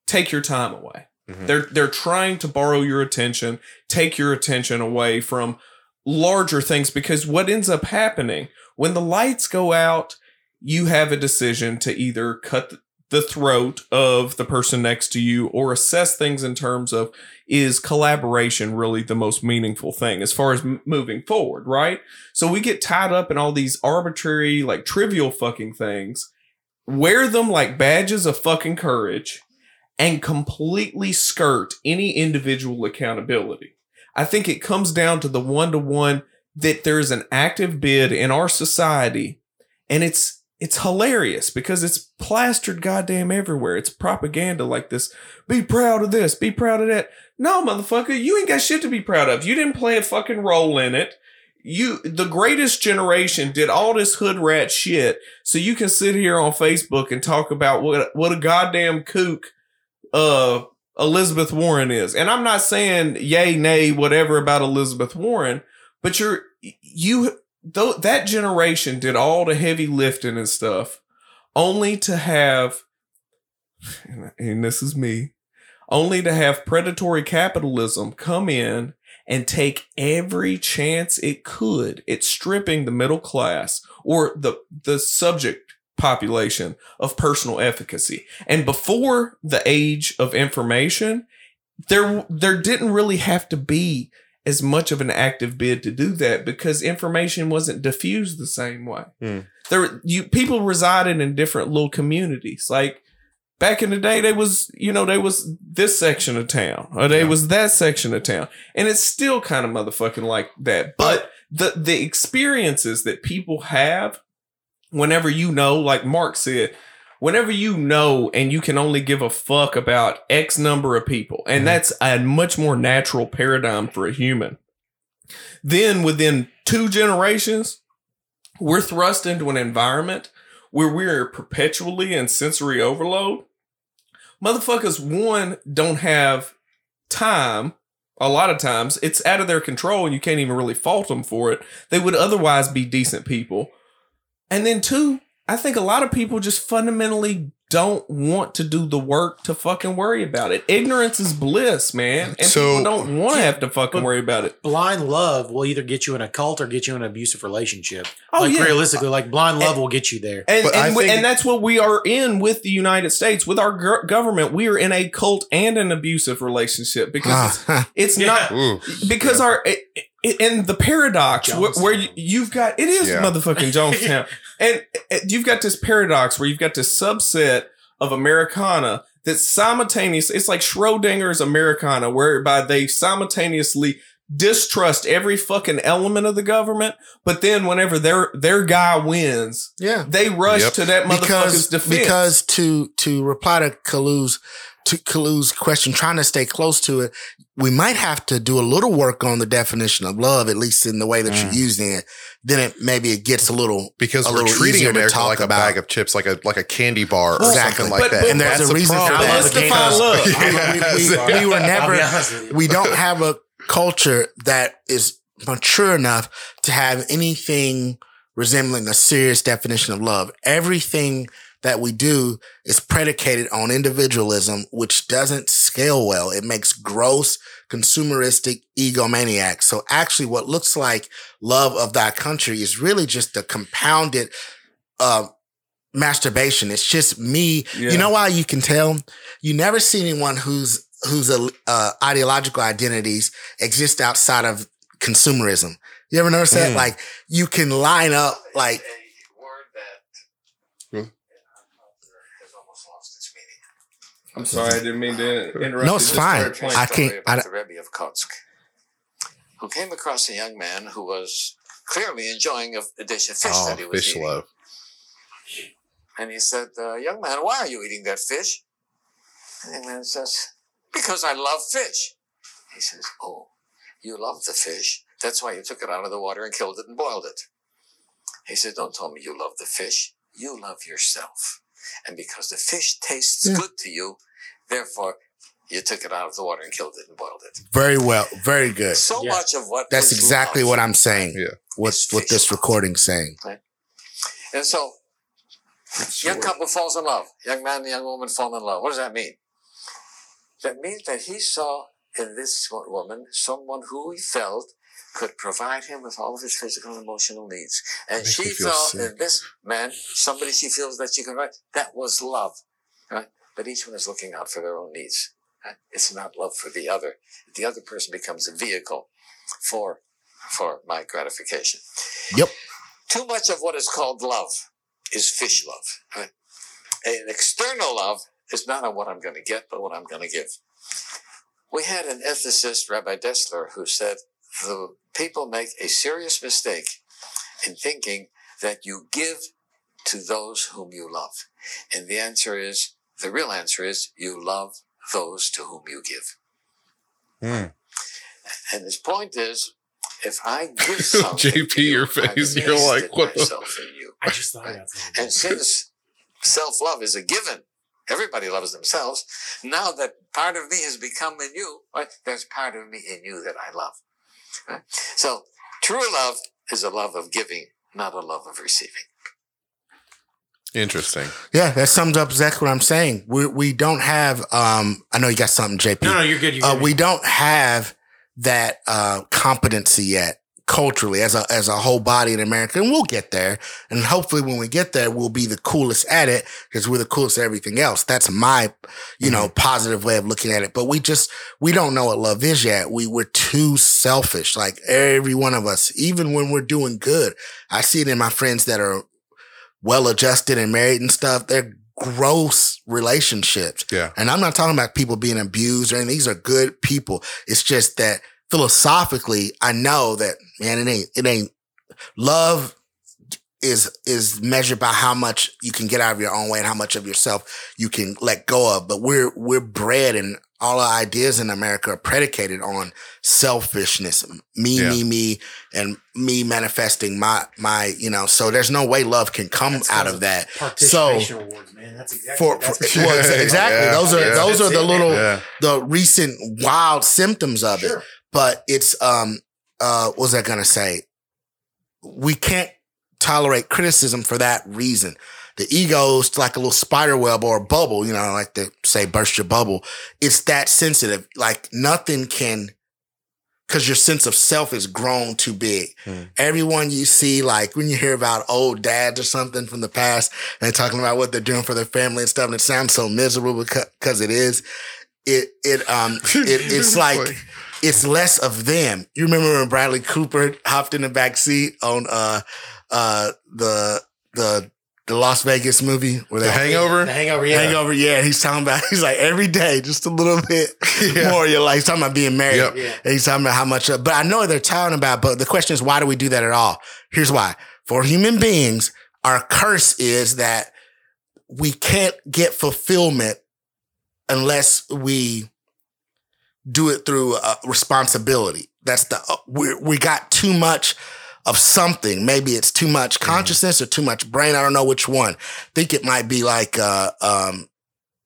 take your time away. Mhm. They're they're trying to borrow your attention, take your attention away from larger things because what ends up happening when the lights go out, you have a decision to either cut the, throat of the person next to you or assess things in terms of is collaboration really the most meaningful thing as far as m- moving forward, right? So we get tied up in all these arbitrary, like trivial fucking things, wear them like badges of fucking courage, and completely skirt any individual accountability. I think it comes down to the one to one that there's an active bid in our society and it's it's hilarious because it's plastered goddamn everywhere. It's propaganda like this. Be proud of this, be proud of that. No, motherfucker, you ain't got shit to be proud of. You didn't play a fucking role in it. You the greatest generation did all this hood rat shit so you can sit here on Facebook and talk about what what a goddamn kook uh Elizabeth Warren is. And I'm not saying yay, nay, whatever about Elizabeth Warren, but you're you though that generation did all the heavy lifting and stuff only to have and this is me only to have predatory capitalism come in and take every chance it could at stripping the middle class or the the subject population of personal efficacy. And before the age of information, there there didn't really have to be as much of an active bid to do that because information wasn't diffused the same way. Hmm. There you people resided in different little communities. Like back in the day, they was, you know, they was this section of town or they Yeah. was that section of town. And it's still kind of motherfucking like that. But the the experiences that people have whenever you know, like Mark said, whenever you know and you can only give a fuck about X number of people, and Mhm. that's a much more natural paradigm for a human. Then within two generations, we're thrust into an environment where we're perpetually in sensory overload. Motherfuckers, one, don't have time. A lot of times it's out of their control and you can't even really fault them for it. They would otherwise be decent people. And then two, I think a lot of people just fundamentally don't want to do the work to fucking worry about it. Ignorance is bliss, man. And So- people don't want to have to fucking worry about it. Blind love will either get you in a cult or get you in an abusive relationship. Oh, like yeah. realistically, like blind love And- will get you there. And But I and, and that's what we are in with the United States, with our go- government. We are in a cult and an abusive relationship because Ah, it's, it's Yeah. not *laughs* Ooh. because our it, it, and the paradox where, where you, you've got it is Yeah. motherfucking Jonestown, *laughs* and you've got this paradox where you've got this subset of Americana that simultaneous. It's like Schrodinger's Americana, whereby they simultaneously distrust every fucking element of the government, but then whenever their their guy wins, yeah. they rush Yep. to that motherfucker's because defense. because to to reply to Kalu's to Kalu's question, trying to stay close to it, we might have to do a little work on the definition of love, at least in the way that Mm. you're using it. Then it maybe it gets a little Because a we're little treating America like a bag of chips, like a like a candy bar or Exactly. something like But- that. and there's a reason for that. Love. *laughs* we, we- we were never be honest with you. we don't have a culture that is mature enough to have anything resembling a serious definition of love. Everything that we do is predicated on individualism, which doesn't scale well. It makes gross consumeristic egomaniacs. So actually what looks like love of thy country is really just a compounded, uh, masturbation. It's just me. Yeah. You know why you can tell? You never see anyone whose whose uh, ideological identities exist outside of consumerism. You ever notice that? Mm. Like you can line up like I'm sorry, I didn't mean to *laughs* interrupt. No, it's fine. I can't- about I- the Rebbe of Kotsk, who came across a young man who was clearly enjoying a, a dish of fish that he Oh, was fish eating. love. And he said, uh, "Young man, why are you eating that fish?" And the young man says, "Because I love fish." He says, "Oh, you love the fish. That's why you took it out of the water and killed it and boiled it." He said, "Don't tell me you love the fish. You love yourself, and because the fish tastes Yeah. good to you, therefore." You took it out of the water and killed it and boiled it. very well, very good. So Yeah. much of what That's exactly what I'm saying. Yeah. What It's what this fish. recording's saying. And so, young couple falls in love. Young man and young woman fall in love. What does that mean? That means that he saw in this woman someone who he felt could provide him with all of his physical and emotional needs. And Makes she saw sick. in this man somebody she feels that she can write. That was love. right? But each one is looking out for their own needs. Right? It's not love for the other. The other person becomes a vehicle for for my gratification. Yep. Too much of what is called love is fish love. Right? An external love is not on what I'm going to get, but what I'm going to give. We had an ethicist, Rabbi Dessler, who said the people make a serious mistake in thinking that you give to those whom you love. And the answer is, the real answer is, you love those to whom you give. Hmm. And his point is, if I *laughs* give something, JP, to you, your I've face, you're like, what the- myself in you. I just thought about something. And since self love is a given, everybody loves themselves. Now that part of me has become in you, right? There's part of me in you that I love. Right? *laughs* So true love is a love of giving, not a love of receiving. Interesting. Yeah, that sums up exactly what I'm saying. We we don't have. Um, I know you got something, JP. no, no, you're good. You're uh, good. we don't have that uh, competency yet culturally as a as a whole body in America, and we'll get there. And hopefully, when we get there, we'll be the coolest at it because we're the coolest at everything else. That's my, you know, mm-hmm. positive way of looking at it. But we just we don't know what love is yet. We we're too selfish, like every one of us. Even when we're doing good, I see it in my friends that are well adjusted and married and stuff. They're gross relationships. Yeah. And I'm not talking about people being abused or anything. These are good people. It's just that philosophically, I know that man, it ain't it ain't love is is measured by how much you can get out of your own way and how much of yourself you can let go of. But we're we're bred and all our ideas in America are predicated on selfishness, me, Yeah. me, me, and me manifesting my my, you know. So there's no way love can come That's out of that. So awards, man. That's exactly For, that's for well, exactly, Yeah, those are yeah. those are the it, little Yeah. the recent wild symptoms of it but it's um uh what was I gonna say? We can't tolerate criticism for that reason. The ego's like a little spider web or a bubble, you know, I like to say burst your bubble. It's that sensitive. Like nothing can because your sense of self is grown too big. Hmm. Everyone you see, like when you hear about old dads or something from the past and talking about what they're doing for their family and stuff, and it sounds so miserable because it is. It it um *laughs* it, it's like it's less of them. You remember when Bradley Cooper hopped in the back seat on uh uh the the the Las Vegas movie where The they hangover? The hangover, yeah. Hangover, yeah. He's talking about *laughs* he's like every day, just a little bit *laughs* Yeah. more. You're like he's talking about being married. Yep. Yeah. And he's talking about how much, but I know what they're talking about. But the question is, why do we do that at all? Here's why. For human beings, our curse is that we can't get fulfillment unless we do it through uh, responsibility. That's the, uh, we, we got too much of something. Maybe it's too much consciousness or too much brain. I don't know which one. I think it might be like, uh, um,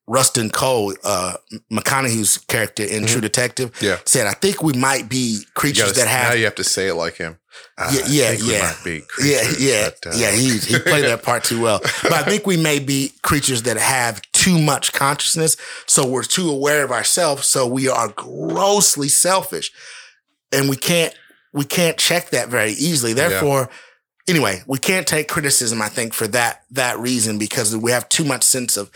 Rustin Cohle, uh, McConaughey's character in True Detective, Yeah. said, "I think we might be creatures gotta- that have now you have to say it like him. Uh, Yeah, yeah, yeah. yeah, yeah, that, uh, yeah. He he played *laughs* that part too well. But I think we may be creatures that have too much consciousness, so we're too aware of ourselves, so we are grossly selfish, and we can't we can't check that very easily. Therefore, anyway, we can't take criticism. I think for that that reason because we have too much sense of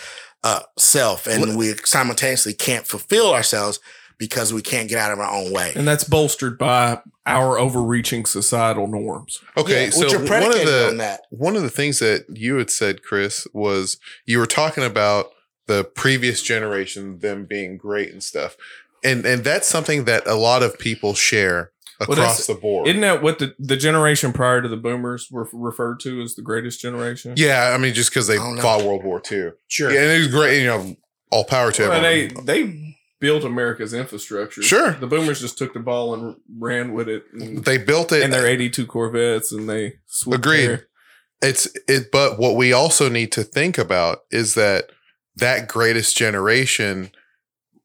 uh, self, and we simultaneously can't fulfill ourselves because we can't get out of our own way. And that's bolstered by our overreaching societal norms. Okay, Yeah, so one of predicated on the that. one of the things that you had said, Chris, was you were talking about the previous generation, them being great and stuff, and and that's something that a lot of people share across that's- the board. Isn't that what the, the generation prior to the boomers were referred to as the greatest generation? yeah, I mean, just because they oh, I don't know. fought World War II, Sure. yeah, and it was great. You know, all power to Well, they everyone. they built America's infrastructure. Sure. The boomers just took the ball and ran with it. And, They built it, and their 82 Corvettes and they swooped Agreed. there. it's it but what we also need to think about is that that greatest generation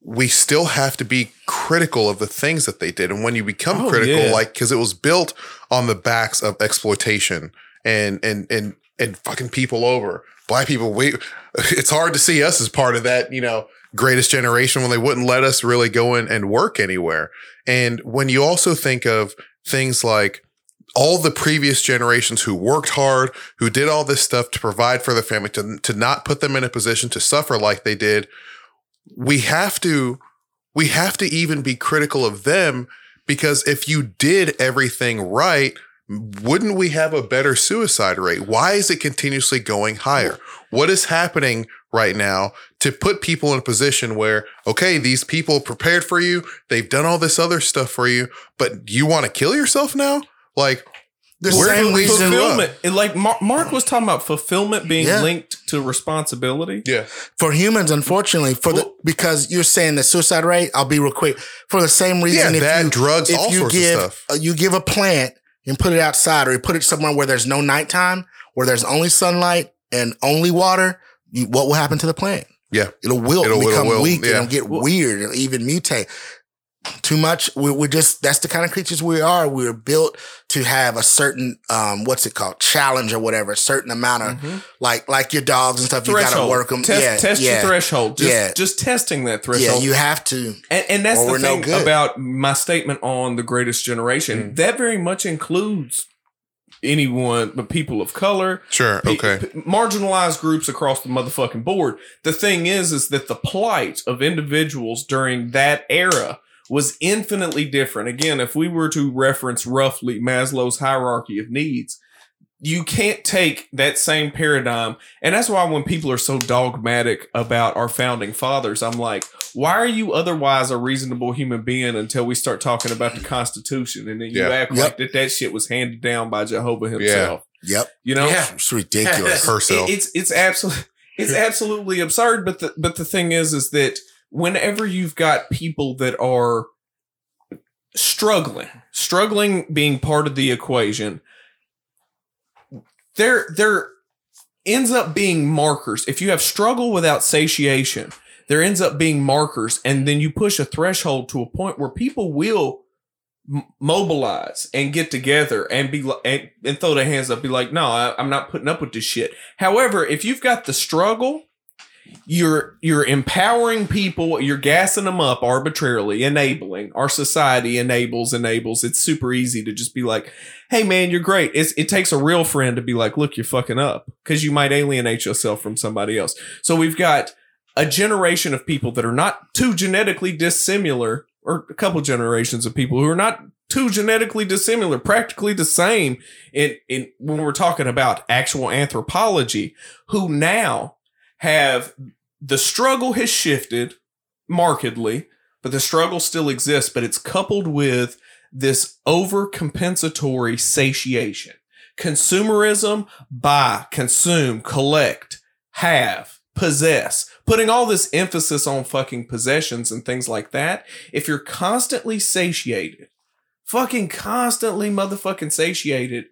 we still have to be critical of the things that they did. And when you become Oh, critical yeah. like because it was built on the backs of exploitation and and and and fucking people over. Black people we *laughs* it's hard to see us as part of that you know greatest generation when they wouldn't let us really go in and work anywhere. And when you also think of things like all the previous generations who worked hard, who did all this stuff to provide for their family, to, to not put them in a position to suffer like they did. We have to, we have to even be critical of them because if you did everything right, wouldn't we have a better suicide rate? Why is it continuously going higher? What is happening right now to put people in a position where, okay, these people prepared for you, they've done all this other stuff for you, but you want to kill yourself now? Like, The Where same we reason. fulfillment. And like Mark, Mark was talking about fulfillment being Yeah. linked to responsibility. yeah, for humans, unfortunately, for the because you're saying the suicide rate. I'll be real quick. For the same yeah, reason, if that you drugs, all if you sorts give of stuff. uh, you give a plant and put it outside, or you put it somewhere where there's no nighttime, where there's only sunlight and only water, you, what will happen to the plant? Yeah. it'll wilt, It'll- become it'll wilt, weak, yeah. and it'll get weird, and even mutate. Too much. We're, we're just that's the kind of creatures we are. We're built to have a certain um, what's it called, challenge or whatever, a certain amount of Mhm. like like your dogs and stuff. You got to work them. Test, yeah, test yeah. your threshold. Just, Yeah. just testing that threshold. Yeah, you have to. And, and that's the we're no thing good. about my statement on the greatest generation. That very much includes anyone, but people of color, Sure. pe- Okay. p- marginalized groups across the motherfucking board. The thing is, is that the plight of individuals during that era was infinitely different. Again, if we were to reference roughly Maslow's hierarchy of needs, you can't take that same paradigm. And that's why when people are so dogmatic about our founding fathers, I'm like, why are you otherwise a reasonable human being until we start talking about the Constitution? And then you Yeah. act Yep. like that that shit was handed down by Jehovah himself. Yep, You know? Yeah. it's ridiculous. Herself. *laughs* It- it's it's absolutely it's absolutely absurd. But the but the thing is, is that whenever you've got people that are struggling, struggling being part of the equation, there there ends up being markers. If you have struggle without satiation, there ends up being markers, and then you push a threshold to a point where people will mobilize and get together and be like and, and throw their hands up be like no I, i'm not putting up with this shit however if you've got the struggle you're you're empowering people you're gassing them up arbitrarily enabling. Our society enables enables. It's super easy to just be like hey man you're great. It's, it takes a real friend to be like look you're fucking up because you might alienate yourself from somebody else. So we've got a generation of people that are not too genetically dissimilar or a couple generations of people who are not too genetically dissimilar, practically the same in, in when we're talking about actual anthropology, who now have the struggle has shifted markedly, but the struggle still exists, but it's coupled with this overcompensatory satiation. Consumerism, buy, consume, collect, have, possess, putting all this emphasis on fucking possessions and things like that. If you're constantly satiated, fucking constantly motherfucking satiated,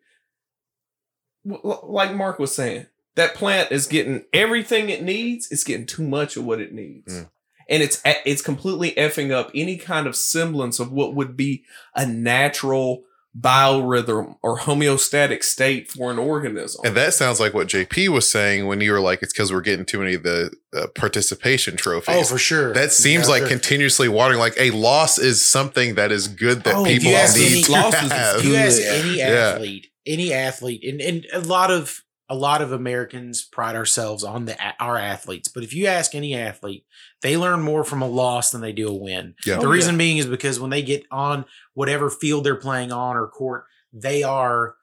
like Mark was saying, that plant is getting everything it needs. It's getting too much of what it needs. Mm. And it's it's completely effing up any kind of semblance of what would be a natural biorhythm or homeostatic state for an organism. And that sounds like what JP was saying when you were like, it's because we're getting too many of the uh, participation trophies. Oh, for sure. that seems Yeah, like sure. continuously watering. Like a loss is something that is good that Oh, people you ask need any- to losses is have. You ask Yeah. any Yeah. athlete, any athlete, and, and a lot of a lot of Americans pride ourselves on the our athletes. But if you ask any athlete, they learn more from a loss than they do a win. Yeah. The Oh, reason being is because when they get on whatever field they're playing on or court, they are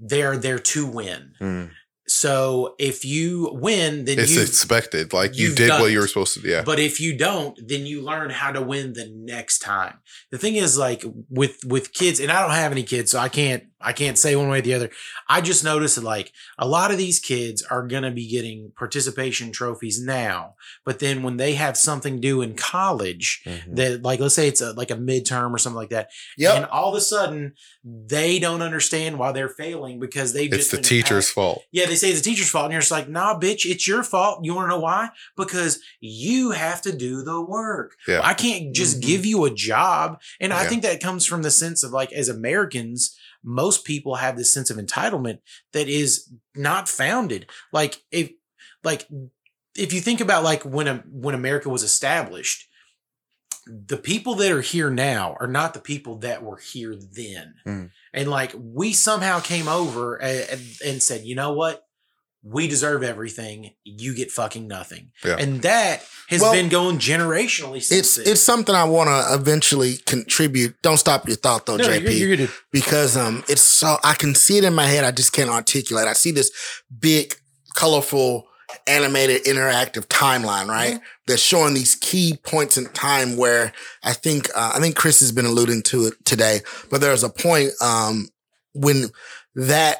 they're there to win. Mm. So if you win, then It's expected. Like you did done what you were supposed to do. Yeah. but if you don't, then you learn how to win the next time. The thing is, like with with kids, and I don't have any kids, so I can't I can't say one way or the other. I just noticed that like a lot of these kids are gonna be getting participation trophies now, but then when they have something due in college, Mhm. that like let's say it's a, like a midterm or something like that, Yep. and all of a sudden they don't understand why they're failing because they've It's just the been teacher's passed- fault. yeah, they say it's the teacher's fault, and you're just like, nah, bitch, it's your fault. You want to know why? Because you have to do the work. Yeah. I can't just Mhm. give you a job. And I think that comes from the sense of like, as Americans, most people have this sense of entitlement that is not founded. Like if, like, if you think about like when a, when America was established, the people that are here now are not the people that were here then. Mm. And like we somehow came over and, and, and said, you know what? We deserve everything. You get fucking nothing. Yeah. And that has Well, been going generationally since It's then. it's something I want to eventually contribute. Don't stop your thought though, no, JP. you're, you're because um it's so I can see it in my head. I just can't articulate. I see this big, colorful, animated, interactive timeline, right? That's showing these key points in time where I think uh, I think Chris has been alluding to it today, but there's a point um when that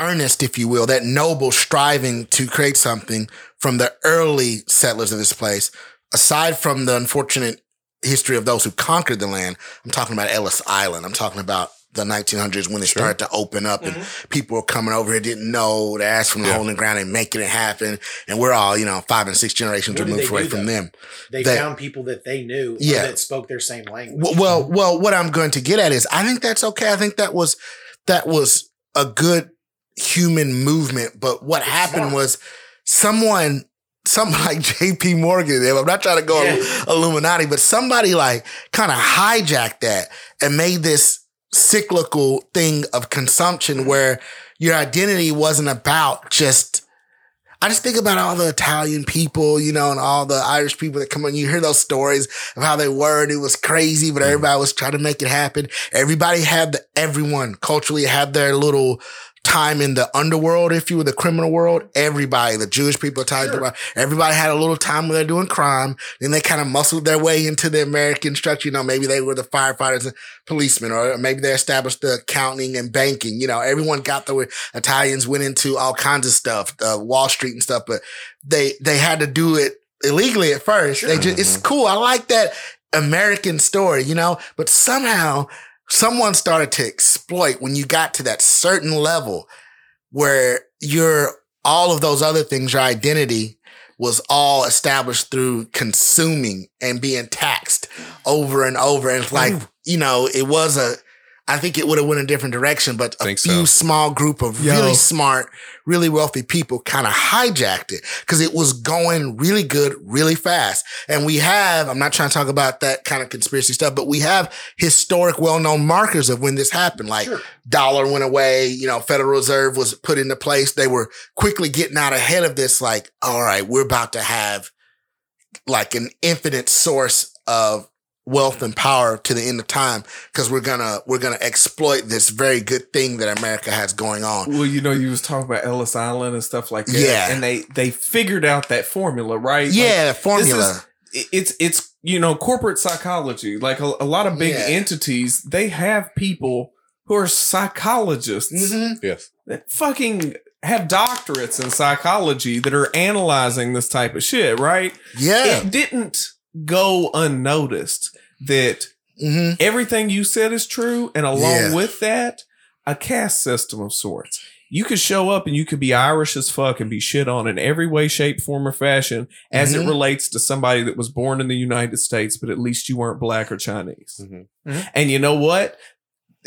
earnest, if you will, that noble striving to create something from the early settlers of this place, aside from the unfortunate history of those who conquered the land, I'm talking about Ellis Island. I'm talking about the 1900s when it Sure. started to open up and mm-hmm. people were coming over here, didn't know the ass from the Yeah. hole in the ground and making it happen. And we're all, you know, five and six generations What removed away from them. they found people that they knew Yeah. that spoke their same language. Well, well, well, what I'm going to get at is I think that's okay. I think that was that was a good human movement. But what happened was someone, someone *laughs* like J.P. Morgan. I'm not trying to go Yeah. Illuminati, but somebody like kind of hijacked that and made this cyclical thing of consumption mm-hmm. where your identity wasn't about just I just think about all the Italian people, you know, and all the Irish people that come on. You hear those stories of how they were, and it was crazy, but mm-hmm. everybody was trying to make it happen. Everybody had the, everyone culturally had their little time in the underworld, if you were the criminal world. Everybody, the Jewish people, Italian Sure. people, everybody had a little time where they're doing crime. Then they kind of muscled their way into the American structure. You know, maybe they were the firefighters and policemen, or maybe they established the accounting and banking. You know, everyone got the way Italians went into all kinds of stuff, uh, Wall Street and stuff, but they, they had to do it illegally at first. They just, it's cool. I like that American story, you know, but somehow someone started to exploit when you got to that certain level where your all of those other things, your identity was all established through consuming and being taxed over and over. And it's like, you know, it was a, I think it would have went a different direction, but a Think few so. small group of Yo. really smart, really wealthy people kind of hijacked it because it was going really good, really fast. And we have, I'm not trying to talk about that kind of conspiracy stuff, but we have historic, well-known markers of when this happened. Like Sure. dollar went away, you know, Federal Reserve was put into place. They were quickly getting out ahead of this. Like, all right, we're about to have like an infinite source of wealth and power to the end of time because we're gonna we're gonna exploit this very good thing that America has going on. Well, you know, you was talking about Ellis Island and stuff like that. Yeah. And they they figured out that formula, right? Like, Yeah, formula. it- it's it's you know corporate psychology. Like a, a lot of big Yeah. entities, they have people who are psychologists Mhm. Yes. that fucking have doctorates in psychology that are analyzing this type of shit, right? Yeah. It didn't go unnoticed that hmm everything you said is true, and along Yeah. with that, a caste system of sorts. You could show up and you could be Irish as fuck and be shit on in every way, shape, form, or fashion as it Mhm. relates to somebody that was born in the United States, but at least you weren't black or Chinese. Mhm. Mhm. And you know what?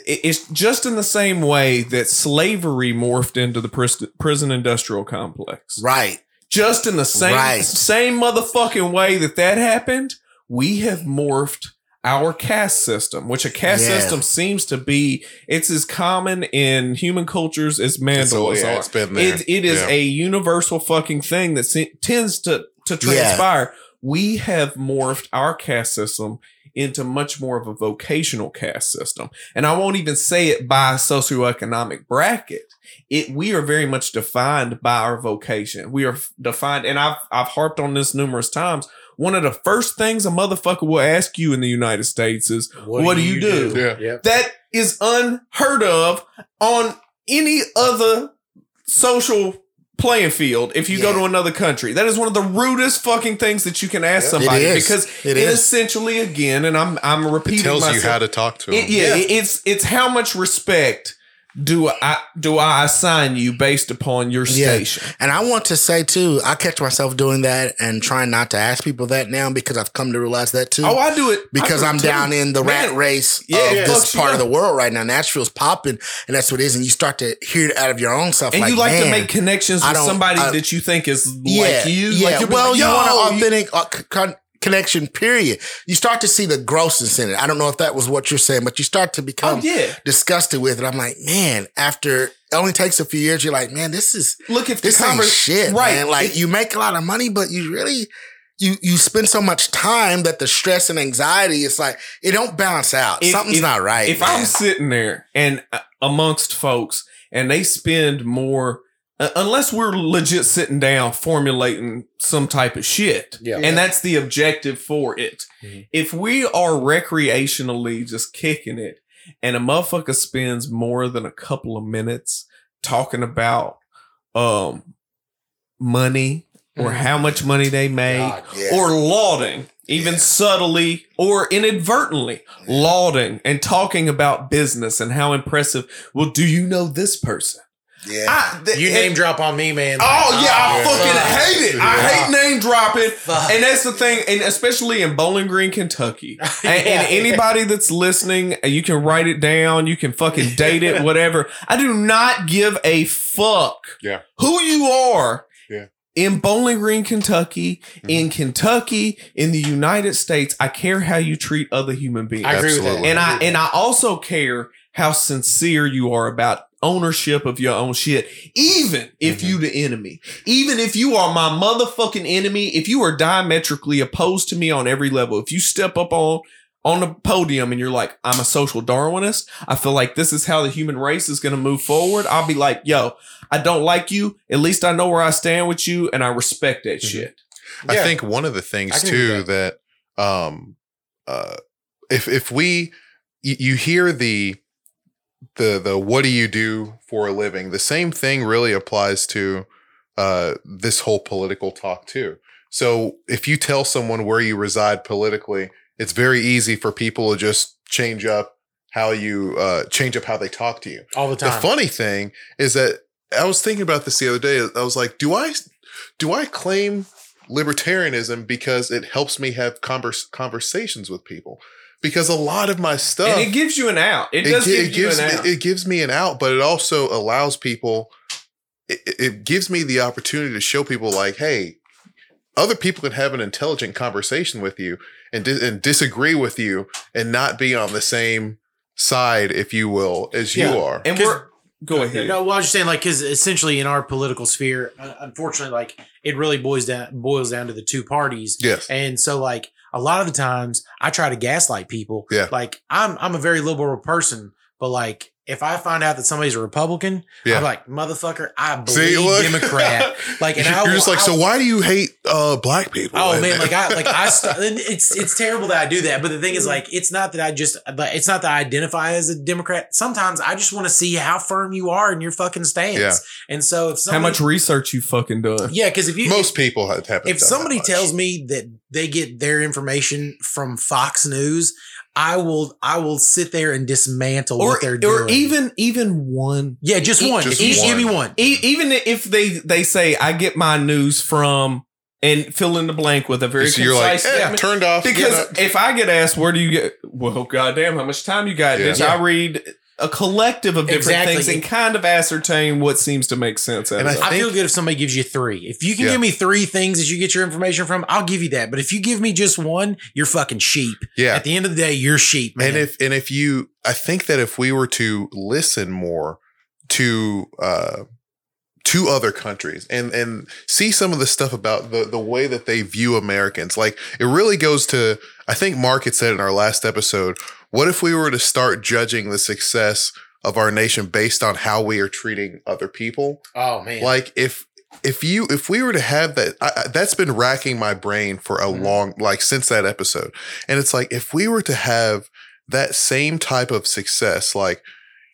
It's just in the same way that slavery morphed into the pris- prison industrial complex. Right. Just in the same Right. same motherfucking way that that happened, we have morphed our caste system, which a caste Yeah. system seems to be. It's as common in human cultures as So, yeah, are. it's been there. It, it is Yeah. a universal fucking thing that se- tends to to transpire. We have morphed our caste system into much more of a vocational caste system, and I won't even say it by socioeconomic bracket. It we are very much defined by our vocation. We are defined, and I've I've harped on this numerous times. One of the first things a motherfucker will ask you in the United States is, "What, do you do?" Yeah. Yep. That is unheard of on any other social playing field if you go to another country. That is one of the rudest fucking things that you can ask Yeah. somebody It is. because It it, is. essentially again and I'm I'm repeating It tells myself. you how to talk to them. It- yeah, it's it's how much respect do I do I assign you based upon your Yeah. station? And I want to say too, I catch myself doing that and trying not to ask people that now because I've come to realize that too. Oh, I do it because do I'm too. down in the Man, rat race yeah, of it this you part of the world right now. Nashville's popping, and that's what it is. And you start to hear it out of your own self. And like, you like to make connections with somebody I- that you think is yeah, like you. Yeah, Like well, like, you "Yo, want an authentic con- connection. Period. You start to see the grossness in it. I don't know if that was what you're saying, but you start to Oh become yeah. disgusted with it. I'm like, man. After it only takes a few years, you're like, man, this is Look if this the ain't shit, right? man. Like you make a lot of money, but you really you you spend so much time that the stress and anxiety is like it don't balance out. If- Something's if- not right. if man. I'm sitting there and uh, amongst folks and they spend more, uh, unless we're legit sitting down formulating some type of shit, Yeah. and that's the objective for it. Mhm. If we are recreationally just kicking it, and a motherfucker spends more than a couple of minutes talking about um money or Mhm. how much money they make God. Yeah. or lauding, even Yeah. subtly or inadvertently lauding and talking about business and how impressive. Well, do you know this person? Yeah. I, th- You and- name drop on me, man. Oh yeah, I Yeah. fucking Fuck. hate it. I hate name dropping. Fuck. And that's the thing, and especially in Bowling Green, Kentucky. *laughs* And, and Yeah. anybody that's listening, you can write it down. You can fucking *laughs* date it, whatever. I do not give a fuck Yeah. who you are. Yeah. In Bowling Green, Kentucky, Mm-hmm. in Kentucky, in the United States, I care how you treat other human beings. I agree with that. and I and I also care how sincere you are about ownership of your own shit, even if Mm-hmm. you the enemy, even if you are my motherfucking enemy, if you are diametrically opposed to me on every level, if you step up on on the podium and you're like, I'm a social Darwinist, I feel like this is how the human race is going to move forward. I'll be like, yo, I don't like you. At least I know where I stand with you, and I respect that Mhm. shit. I Yeah. think one of the things too with that um uh if if we you, you hear the the the what do you do for a living the same thing really applies to uh this whole political talk too so if you tell someone where you reside politically it's very easy for people to just change up how you uh change up how they talk to you all the time the funny thing is that I was thinking about this the other day. I was like, do I do I claim libertarianism because it helps me have converse, conversations with people? Because a lot of my stuff and it gives you an out. It, does gi- give you gives an me, out. it gives me an out, but it also allows people. It, it gives me the opportunity to show people like, hey, other people can have an intelligent conversation with you and dis- and disagree with you and not be on the same side, if you will, as you are. And we're go ahead. No, well, I was just saying, like, because essentially in our political sphere, uh, unfortunately, like, it really boils down boils down to the two parties, yes. and so like a lot of the times, I try to gaslight people. Yeah. like I'm I'm a very liberal person, but like if I find out that somebody's a Republican, Yeah. I'm like motherfucker, I See, believe look. Democrat. *laughs* Like, and you're I will- just like, I so why do you hate uh, black people? Oh man, like I like I *laughs* st- it's it's terrible that I do that, but the thing is like it's not that I just but it's not that I identify as a Democrat. Sometimes I just want to see how firm you are in your fucking stance. Yeah. And so if How much research you fucking done? yeah, because if you most people have. if done somebody that much. tells me that they get their information from Fox News, I will I will sit there and dismantle Or, what they're doing. or even even one. yeah, just e- one. just Each- Give me one. one. E- even if they they say I get my news from and fill in the blank with a very so you're like concise eh, statement. turned off Because if I get asked, where do you get? Well, goddamn, how much time you got? Yeah. Bitch, I read a collective of different Exactly. things and kind of ascertain what seems to make sense out And of I it. I feel good if somebody gives you three. If you can Yeah. give me three things that you get your information from, I'll give you that. But if you give me just one, you're fucking sheep. yeah, At the end of the day, you're sheep, man. and if and if you, I think that if we were to listen more to uh to other countries and and see some of the stuff about the the way that they view Americans, like it really goes to. I think Mark had said in our last episode, what if we were to start judging the success of our nation based on how we are treating other people? oh man, like if if you if we were to have that I, that's been racking my brain for a Mhm. long like since that episode and it's like if we were to have that same type of success like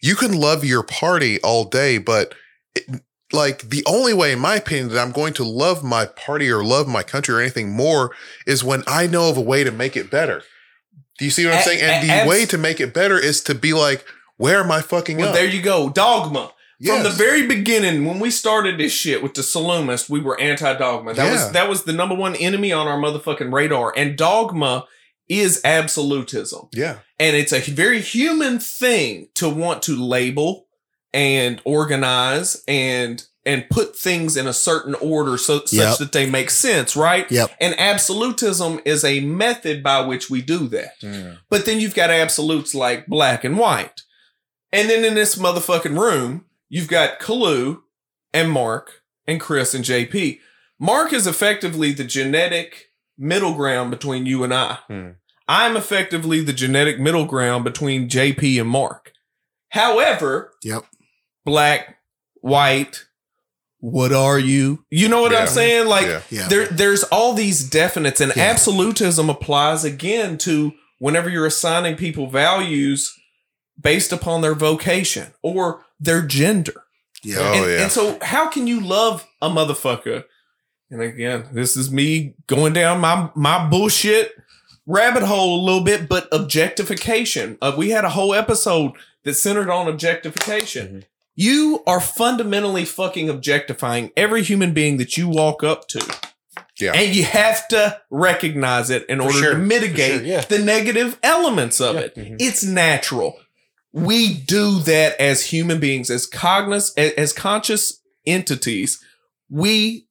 you can love your party all day but it, like the only way in my opinion that i'm going to love my party or love my country or anything more is when i know of a way to make it better do you see what i'm A- saying and a- the way to make it better is to be like where am i fucking well, up there you go, dogma. From the very beginning, when we started this shit with the Salumist, we were anti-dogma. That Yeah. was that was the number one enemy on our motherfucking radar. And dogma is absolutism. yeah And it's a very human thing to want to label and organize and and put things in a certain order so such Yep. that they make sense, right? Yep. And absolutism is a method by which we do that. But then you've got absolutes like black and white. And then in this motherfucking room, you've got Kalu and Mark and Chris and JP. Mark is effectively the genetic middle ground between you and I. Hmm. I'm effectively the genetic middle ground between JP and Mark. However, Yep. Black, white, what are you? You know what Yeah. I'm saying? Like Yeah. Yeah. there there's all these definites and Yeah. absolutism applies again to whenever you're assigning people values based upon their vocation or their gender. Yeah. Oh, and, yeah. and so how can you love a motherfucker? And again, this is me going down my my bullshit rabbit hole a little bit, but objectification. Uh, we had a whole episode that centered on objectification. Mm-hmm. You are fundamentally fucking objectifying every human being that you walk up to. Yeah. And you have to recognize it in For order sure. to mitigate sure, yeah. the negative elements of Yeah. it. Mm-hmm. It's natural. We do that as human beings, as cognizant, as conscious entities. We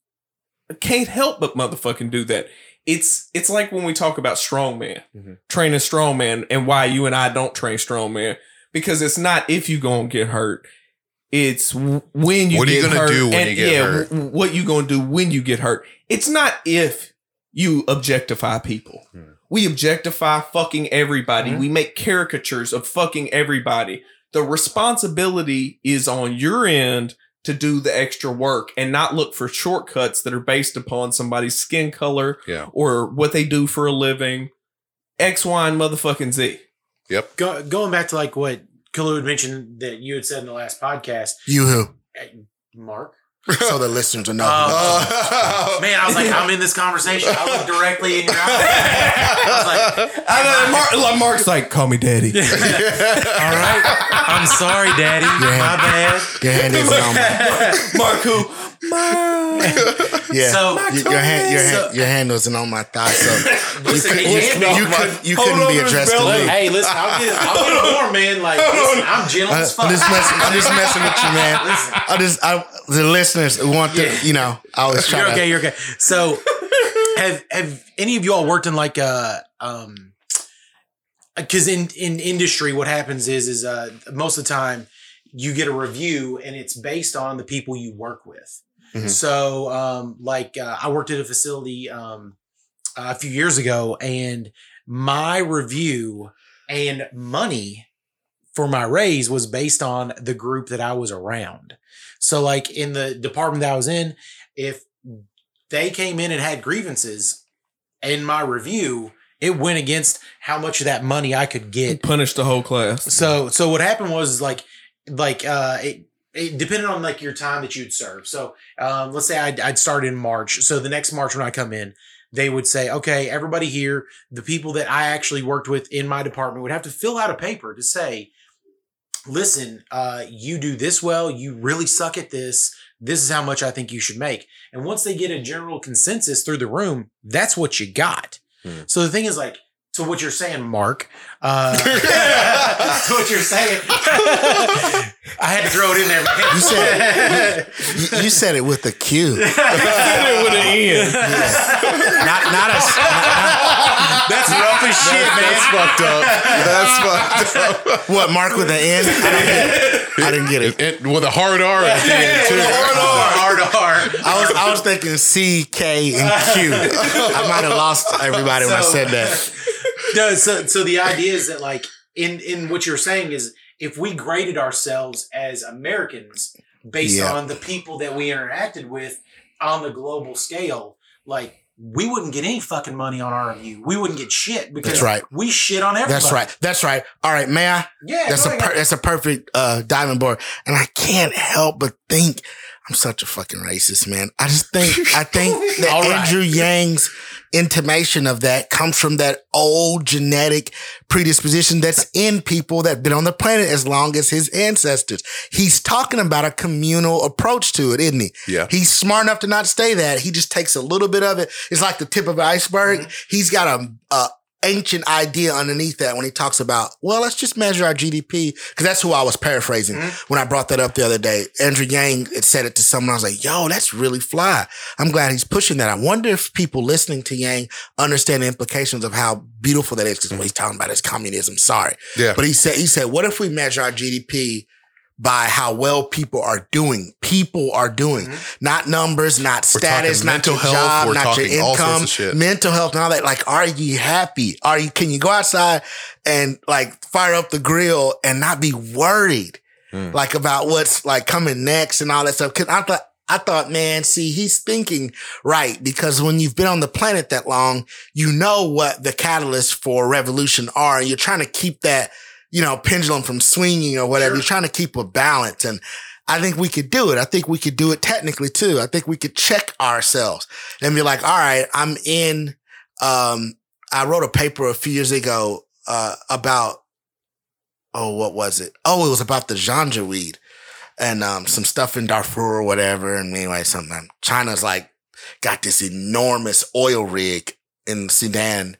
can't help but motherfucking do that. It's it's like when we talk about strongman, Mhm. training strongman, and why you and I don't train strongman because it's not if you gonna get hurt. It's when you get hurt. What are you gonna hurt, do when and you get yeah, hurt? w- what you gonna do when you get hurt. It's not if you objectify people. Hmm. We objectify fucking everybody. Mhm. We make caricatures of fucking everybody. The responsibility is on your end to do the extra work and not look for shortcuts that are based upon somebody's skin color Yeah. or what they do for a living. X, Y, and motherfucking Z. Yep. Go, going back to like what Kalu had mentioned that you had said in the last podcast, You who? eh, Mark. So the listeners are know. Uh, Oh. *laughs* Man, I was like, I'm in this conversation. I look directly in your eyes. I was like, *laughs* I know, Mark, like Mark's like, call me daddy. *laughs* all right, I'm sorry, Daddy. Yeah. My bad. your hand is on Mark who? Mark. *laughs* yeah. So- your, your hand, your So- hand, your hand wasn't on my thigh, so *laughs* you, Listen, could, it you, can't you, be. could, you couldn't be addressed to me. Hey, listen, I'll get, I'll get it more, man. Like, *laughs* listen, I'm gentle I, as fuck. am just messing. I'm just messing with you, man. Listen. I just, I, the listeners want to, Yeah. you know, I always try You're to. okay. You're okay. So, have have any of you all worked in like a um? Because in in industry, what happens is is uh most of the time you get a review and it's based on the people you work with. Mhm. So, um, like uh, I worked at a facility um a few years ago, and my review and money for my raise was based on the group that I was around. So, like in the department that I was in, if they came in and had grievances in my review, it went against how much of that money I could get. Punish the whole class. So, so what happened was like, like, uh, it, it depended on like your time that you'd serve. So, um, let's say I'd, I'd start in March. So the next March when I come in, they would say, okay, everybody here, the people that I actually worked with in my department would have to fill out a paper to say, listen, uh, you do this well, you really suck at this. This is how much I think you should make. And once they get a general consensus through the room, that's what you got. Hmm. So the thing is like, to what you're saying, Mark, uh, to *laughs* *laughs* what you're saying, *laughs* I had to throw it in there. Man. You said you, you said it with a Q, with an N. not not a. That's rough as shit, That's man. fucked up. That's fucked up. What Mark with an N? I didn't get it. I didn't get it. It- with a hard R at the end, too. Hard R. I was I was thinking C, K, and Q. I might have lost everybody when I said that. No, so so the idea is that like in in what you're saying is if we graded ourselves as Americans based Yeah. on the people that we interacted with on the global scale, like we wouldn't get any fucking money on our review. We wouldn't get shit because That's right. we shit on everybody. That's right. That's right. All right, may I? Yeah, That's a per- that's a perfect uh, diamond board, and I can't help but think I'm such a fucking racist, man. I just think I think *laughs* that right. Andrew Yang's intimation of that comes from that old genetic predisposition that's in people that've been on the planet as long as his ancestors. He's talking about a communal approach to it, isn't he? Yeah. He's smart enough to not stay that. He just takes a little bit of it. It's like the tip of an iceberg. Mm-hmm. He's got a, a ancient idea underneath that when he talks about, well, let's just measure our GDP. Cause that's who I was paraphrasing Mm-hmm. when I brought that up the other day. Andrew Yang had said it to someone. I was like, yo, that's really fly. I'm glad he's pushing that. I wonder if people listening to Yang understand the implications of how beautiful that is. Cause what he's talking about is communism. Sorry. Yeah. But he said, he said, what if we measure our GDP by how well people are doing? People are doing, not numbers, not We're status, not your health, job, not your talking all sorts income, mental health, and all that. Like, are you happy? Are you? Can you go outside and like fire up the grill and not be worried, Mm. like about what's like coming next and all that stuff? Because I thought. I thought, man, see, he's thinking right because when you've been on the planet that long, you know what the catalysts for revolution are, and you're trying to keep that, you know, pendulum from swinging or whatever. You're trying to keep a balance, and I think we could do it. I think we could do it technically too. I think we could check ourselves and be like, all right, I'm in. Um, I wrote a paper a few years ago uh, about, oh, what was it? Oh, it was about the ganja weed and um, some stuff in Darfur or whatever. And anyway, something China's like got this enormous oil rig in Sudan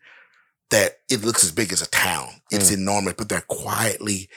that it looks as big as a town. It's mm. enormous, but they're quietly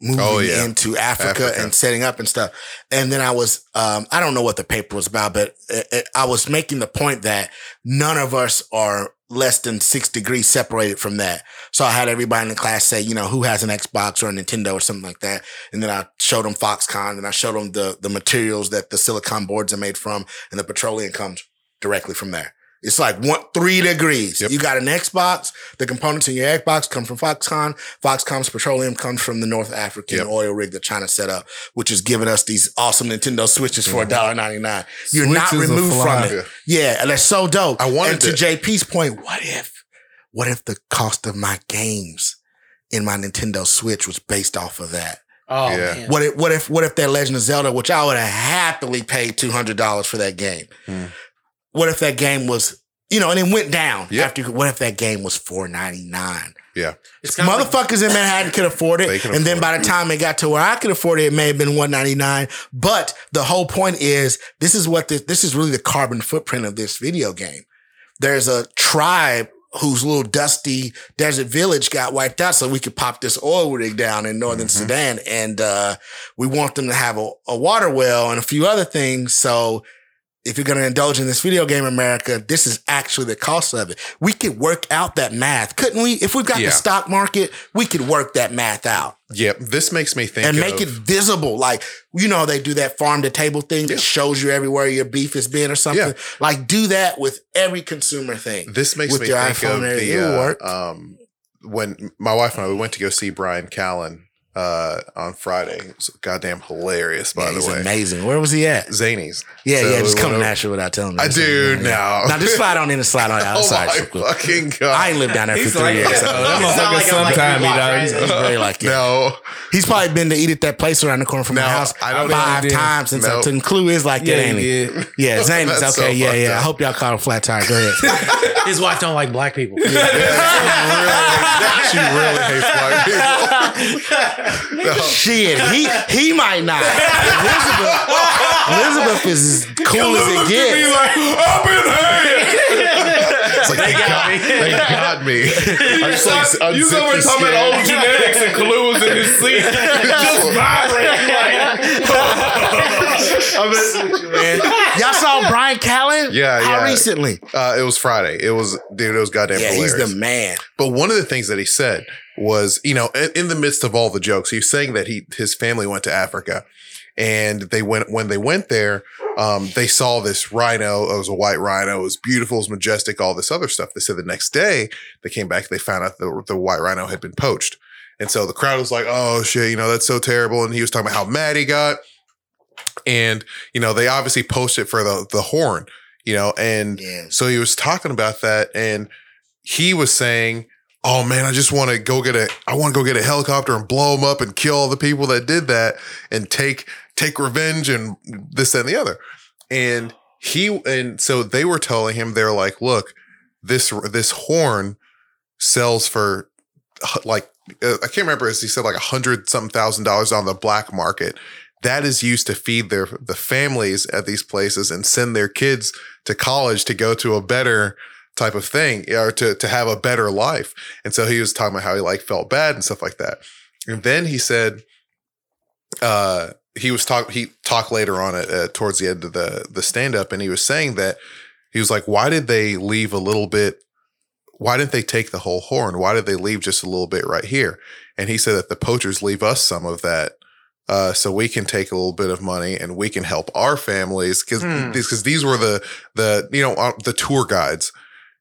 moving Oh, yeah. into Africa, Africa. and setting up and stuff. And then I was, um, I don't know what the paper was about, but it, it- I was making the point that none of us are less than six degrees separated from that. So I had everybody in the class say, you know, who has an Xbox or a Nintendo or something like that. And then I showed them Foxconn and I showed them the, the materials that the silicon boards are made from and the petroleum comes directly from there. It's like one, three degrees. Yep. You got an Xbox. The components in your Xbox come from Foxconn. Foxconn's petroleum comes from the North African Yep. oil rig that China set up, which is giving us these awesome Nintendo Switches for $1.99. You're not Switches are removed from it. Yeah, and that's so dope. I wanted and to, to- JP's point, what if, what if the cost of my games in my Nintendo Switch was based off of that? Oh Yeah. man. What if, what if, what if that Legend of Zelda, which I would have happily paid two hundred dollars for that game, Hmm. What if that game was, you know, and it went down Yep. after? What if that game was four ninety nine? Yeah. It's kind of like, Motherfuckers in Manhattan could afford it, They can and then afford by the time it got to where I could afford it, it may have been one ninety nine. But the whole point is, this is what this, this is really the carbon footprint of this video game. There's a tribe whose little dusty desert village got wiped out, so we could pop this oil rig down in northern Mhm. Sudan, and uh, we want them to have a, a water well and a few other things. So if you're going to indulge in this video game, America, this is actually the cost of it. We could work out that math, couldn't we? If we've got Yeah. the stock market, we could work that math out Yep. This makes me think and of, make it visible. Like, you know, they do that farm to table thing that shows you everywhere your beef has been or something. Yeah. Like, do that with every consumer thing. This makes with me your think iPhone of the uh, um when my wife and I we went to go see Bryan Callen uh on Friday. It was goddamn hilarious, by Yeah, the way. amazing. Where was he at? Zanies. Yeah, So yeah, just we come to went over- Nashville without telling me. I do now. Now just slide on in and slide on *laughs* Oh outside. my so fucking god! I ain't lived down there He's for three like years. that, So that motherfucker like I'm like sometime he does. right? He's very like it. no, He's probably been to eat at that place around the corner from No, the house I don't five think he did. times since I No. took Clue is like Yeah, that, ain't he he? Yeah, *laughs* Zane is That's okay. so yeah, fucked yeah. I hope y'all caught a flat tire. Go ahead. *laughs* his wife don't like black people. she really hates black people. No. Shit, he he might not. Elizabeth, Elizabeth is as cool as it gets. It's like they, got, me. They got me. I just like You unzip over talking skin. about old genetics and Kalu was in his seat, *laughs* just vibrating like. *laughs* Y'all saw Bryan Callen? Yeah, yeah. How yeah. recently? Uh, it was Friday. It was dude. It was goddamn Yeah, hilarious. he's the man. But one of the things that he said was, you know, in, in the midst of all the jokes, he was saying that he his family went to Africa, and they went when they went there, um, they saw this rhino. It was a white rhino. It was beautiful, it was majestic, all this other stuff. They said the next day they came back, they found out the the white rhino had been poached, and so the crowd was like, "Oh shit, you know that's so terrible." And he was talking about how mad he got, and you know they obviously poached it for the the horn, you know, and Yeah. so he was talking about that, and he was saying, "Oh man, I just want to go get a, I want to go get a helicopter and blow them up and kill all the people that did that and take take revenge and this that, and the other." And he and so they were telling him they're like, "Look, this this horn sells for like uh, I can't remember as he said like a hundred something thousand dollars on the black market." That is used to feed their the families at these places and send their kids to college to go to a better type of thing or to to have a better life. And so he was talking about how he like felt bad and stuff like that. And then he said, uh, he was talk he talked later on it uh, towards the end of the the stand up, and he was saying that he was like, why did they leave a little bit? Why didn't they take the whole horn? Why did they leave just a little bit right here? And he said that the poachers leave us some of that. Uh, so we can take a little bit of money and we can help our families because Hmm. these were the the you know uh, the tour guides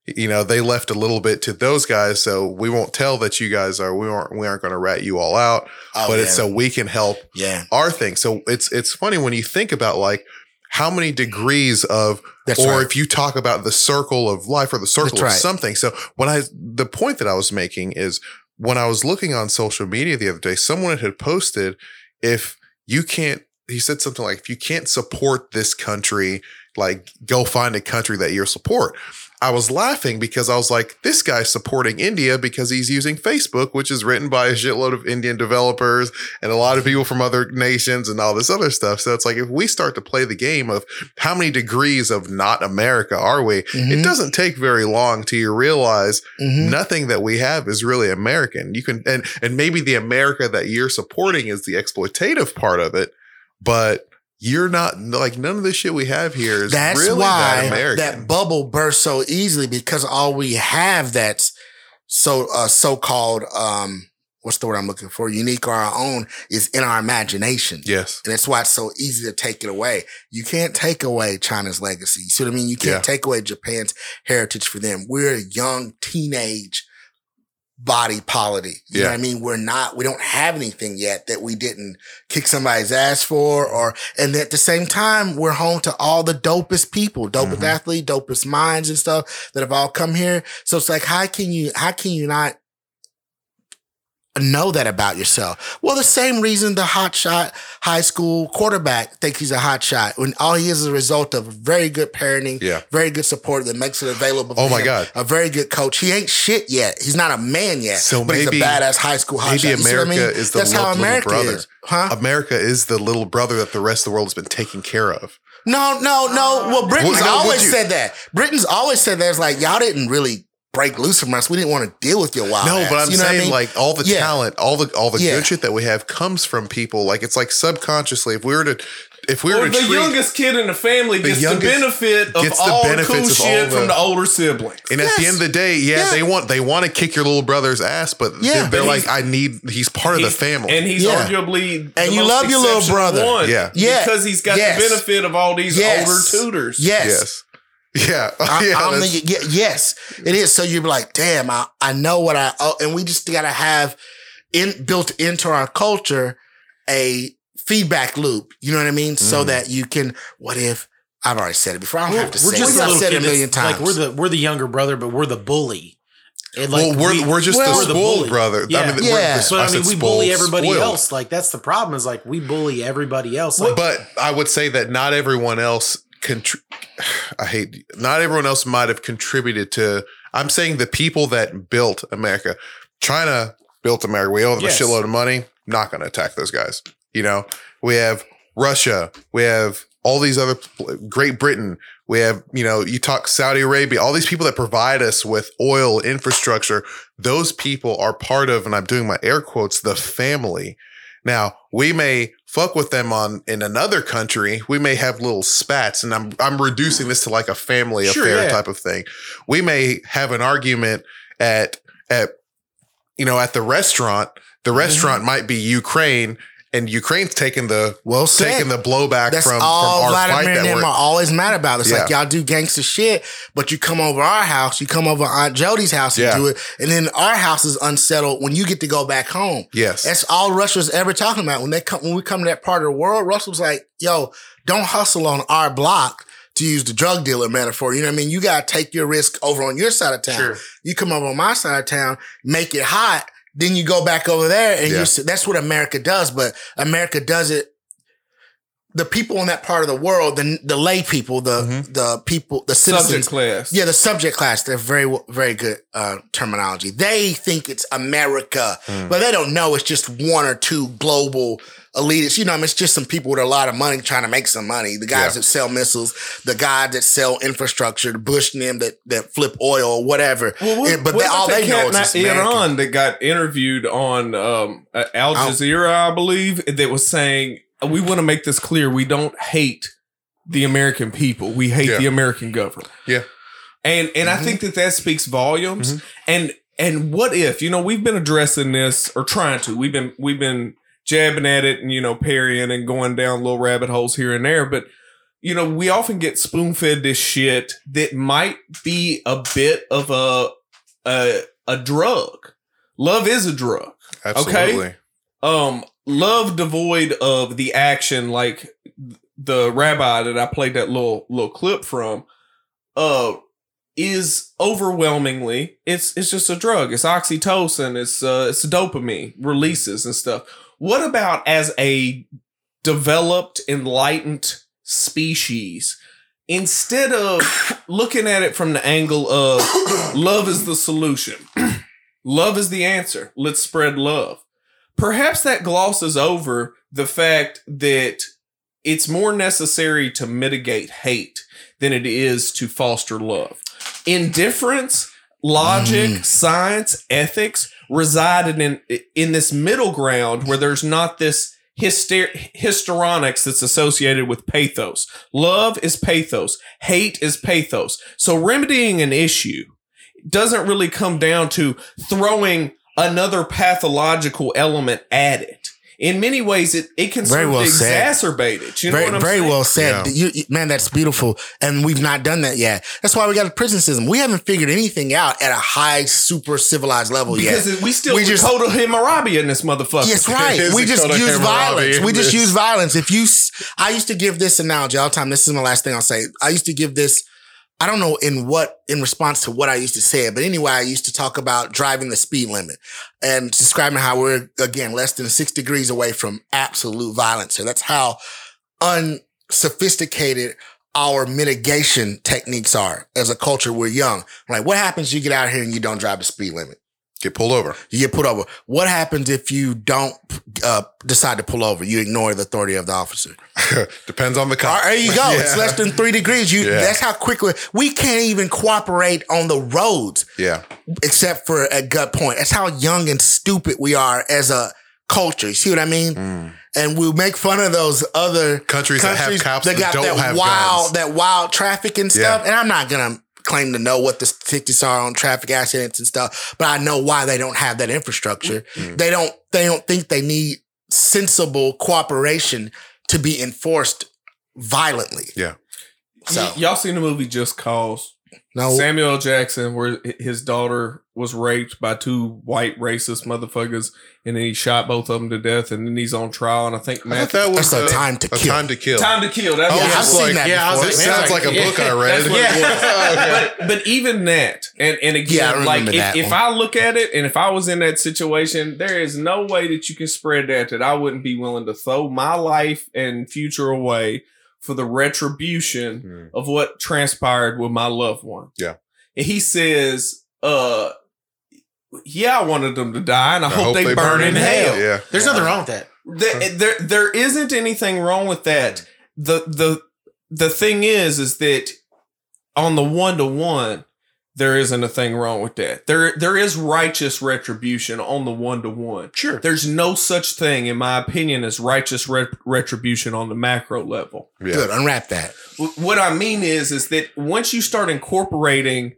you know they left a little bit to those guys so we won't tell that you guys are we aren't we aren't going to rat you all out Oh, but it's so we can help yeah, our thing so it's it's funny when you think about like how many degrees of that's or right. if you talk about the circle of life or the circle That's of right. something so when i the point that i was making is when i was looking on social media the other day someone had posted if you can't he said something like if you can't support this country like go find a country that you support i was laughing because i was like this guy's supporting india because he's using facebook which is written by a shitload of indian developers and a lot of people from other nations and all this other stuff so it's like if we start to play the game of how many degrees of not america are we Mhm, it doesn't take very long till you realize mhm. nothing that we have is really American. You can and and maybe the America that you're supporting is the exploitative part of it, but you're not like none of the shit we have here is That's really why that American. that bubble bursts so easily because all we have that's so uh, so called um what's the word I'm looking for unique or our own is in our imagination. yes. And that's why it's so easy to take it away. You can't take away China's legacy. You see what I mean? You can't Yeah. take away Japan's heritage for them. We're a young teenage body polity. You know Yeah. what I mean? We're not, we don't have anything yet that we didn't kick somebody's ass for or, and at the same time, we're home to all the dopest people, dopest Mhm. athletes, dopest minds and stuff that have all come here. So it's like, how can you, how can you not know that about yourself. Well, the same reason the hotshot high school quarterback thinks he's a hotshot when all he is is a result of very good parenting, Yeah. very good support that makes it available. Oh my him, God. a very good coach. He ain't shit yet. He's not a man yet. So but maybe- he's a badass high school hotshot. maybe see what I America mean? is the That's how loved little brother. is, huh? America is the little brother that the rest of the world has been taking care of. No, no, no. Well, Britain's Well, always you- said that. Britain's always said that. It's like y'all didn't really break loose from us. We didn't want to deal with your wild. no, ass. but I'm You know what I saying mean? like all the Yeah. talent, all the all the Yeah. good shit that we have comes from people. Like it's like subconsciously, if we were to if we were Or to the treat, youngest kid in the family The gets the youngest benefit of gets the all the benefits cool of all shit the- from the older siblings. And at the end of the day, yeah, Yeah. they want they want to kick your little brother's ass, but Yeah. they're, they're But like, I need. He's part of the family. And he's Yeah. arguably And the you most love your little brother. One Yeah. Yeah. Because he's got Yes. the benefit of all these Yes. older tutors. yes. Yes, *laughs* yeah, I, yeah. I'm that's- the, yeah, yes, it is. So you're like, damn, I, I know what I, oh, and we just gotta have in built into our culture a feedback loop. You know what I mean? So Mm. that you can, what if I've already said it before? I don't We're, have to we're say just it. a I've little said it a million times. Like we're the we're the younger brother, but we're the bully. And like well, we're we- we're just well, the we're the bully. brother. Yeah. I mean, Yeah. we're, but I, said mean, we bully everybody spoiled. else. Like that's the problem. Is like we bully everybody else. Like, But I would say that not everyone else contri- I hate not everyone else might have contributed to I'm saying the people that built America. China built America. We owe them Yes. a shitload of money. Not going to attack those guys. You know, we have Russia. We have all these other Great Britain. We have, you know, you talk Saudi Arabia, all these people that provide us with oil infrastructure. Those people are part of, and I'm doing my air quotes, the family. Now, we may fuck with them on in another country. We may have little spats, and I'm I'm reducing this to like a family Sure, affair yeah. type of thing. We may have an argument at at you know at the restaurant. The Mm-hmm. restaurant might be Ukraine, and Ukraine's taking the well said. taking the blowback That's from, all from our fight Vladimir that and we're always mad about. It's like y'all do gangster shit, but you come over our house, you come over Aunt Jody's house and Yeah. do it, and then our house is unsettled when you get to go back home. yes. That's all Russia's ever talking about. When they come, when we come to that part of the world, Russia's like, "Yo, don't hustle on our block." To use the drug dealer metaphor, you know what I mean? You gotta take your risk over on your side of town. Sure. You come over on my side of town, make it hot, then you go back over there, and Yeah. you're, that's what America does. But America does it the people in that part of the world, the the lay people, the Mhm. the people, the citizens, Subject class. yeah, the subject class. They're very very good uh, terminology. They think it's America, Mm. but they don't know it's just one or two global elitists. You know, I mean, it's just some people with a lot of money trying to make some money. The guys Yeah. that sell missiles, the guys that sell infrastructure, the Bush them that that flip oil or whatever. Well, what, And- but what they, all that they know is. Iran that got interviewed on um, uh, Al Jazeera, I believe, that was saying, "We want to make this clear. We don't hate the American people. We hate Yeah. the American government." Yeah. and and I think that that speaks volumes. And and what if you know we've been addressing this or trying to? We've been we've been jabbing at it and you know parrying and going down little rabbit holes here and there, but you know, we often get spoon fed this shit that might be a bit of a a a drug. Love is a drug. Absolutely. Um, love devoid of the action, like the rabbi that I played that little little clip from, uh, is overwhelmingly it's it's just a drug. It's oxytocin. It's uh, it's dopamine releases and stuff. What about as a developed, enlightened species? Instead of *coughs* looking at it from the angle of *coughs* love is the solution, *clears throat* love is the answer. Let's spread love. Perhaps that glosses over the fact that it's more necessary to mitigate hate than it is to foster love. Indifference, logic, Mm. science, ethics reside in in this middle ground where there's not this hyster- histrionics that's associated with pathos. Love is pathos, hate is pathos. So remedying an issue doesn't really come down to throwing another pathological element at it. In many ways, it, it can Very serve well to said. exacerbate it. You know very, what I'm very saying? well said. Yeah. You, you- man, that's beautiful. And we've not done that yet. That's why we got a prison system. We haven't figured anything out at a high, super civilized level Because yet. we still We we just- Dakota Hammurabi in this motherfucker. Yes, *laughs* right. We just use violence. We just this. use violence. If you, I used to give this analogy all the time. This is my last thing I'll say. I used to give this. I don't know in what, in response to what I used to say, but anyway, I used to talk about driving the speed limit and describing how we're again less than six degrees away from absolute violence. So that's how unsophisticated our mitigation techniques are as a culture. We're young. Like, what happens? You get out here and you don't drive the speed limit. Get pulled over. You get pulled over. What happens if you don't uh, decide to pull over? You ignore the authority of the officer. *laughs* Depends on the car. right, there you go. It's *laughs* less than three degrees. You. Yeah. That's how quickly we can't even cooperate on the roads, Yeah. except for at gut point. That's how young and stupid we are as a culture. You see what I mean? Mm. And we make fun of those other Countries, that have cops that, got don't that have wild, guns. that wild traffic and stuff. Yeah. And I'm not gonna claim to know what the statistics are on traffic accidents and stuff, but I know why they don't have that infrastructure. Mm. They don't. They don't think they need sensible cooperation to be enforced violently. Yeah. So Y- y'all seen the movie Just Cause? No, Samuel L. Jackson, where his daughter was raped by two white racist motherfuckers, and then he shot both of them to death, and then he's on trial. And I think I Matthew, thought that was That's a uh, Time to a Kill. time to kill. Time to Kill. That's Oh, what yeah, it I've seen like- that yeah, I was This sounds like a yeah, book I read. That's what it Yeah. *laughs* but but even that, and and again, Yeah, like if, if. I look at it, and if I was in that situation, there is no way that you can spread that that I wouldn't be willing to throw my life and future away for the retribution Mm. of what transpired with my loved one. Yeah. and he says, uh. Yeah, I wanted them to die, and I, hope, they, burn, in hell. Yeah. There's nothing wrong with that. There, there, there isn't anything wrong with that. The the the thing is, is that on the one to one, there isn't a thing wrong with that. There there is righteous retribution on the one to one. Sure. There's no such thing, in my opinion, as righteous ret- retribution on the macro level. Yeah. good. Unwrap that. What I mean is, is that once you start incorporating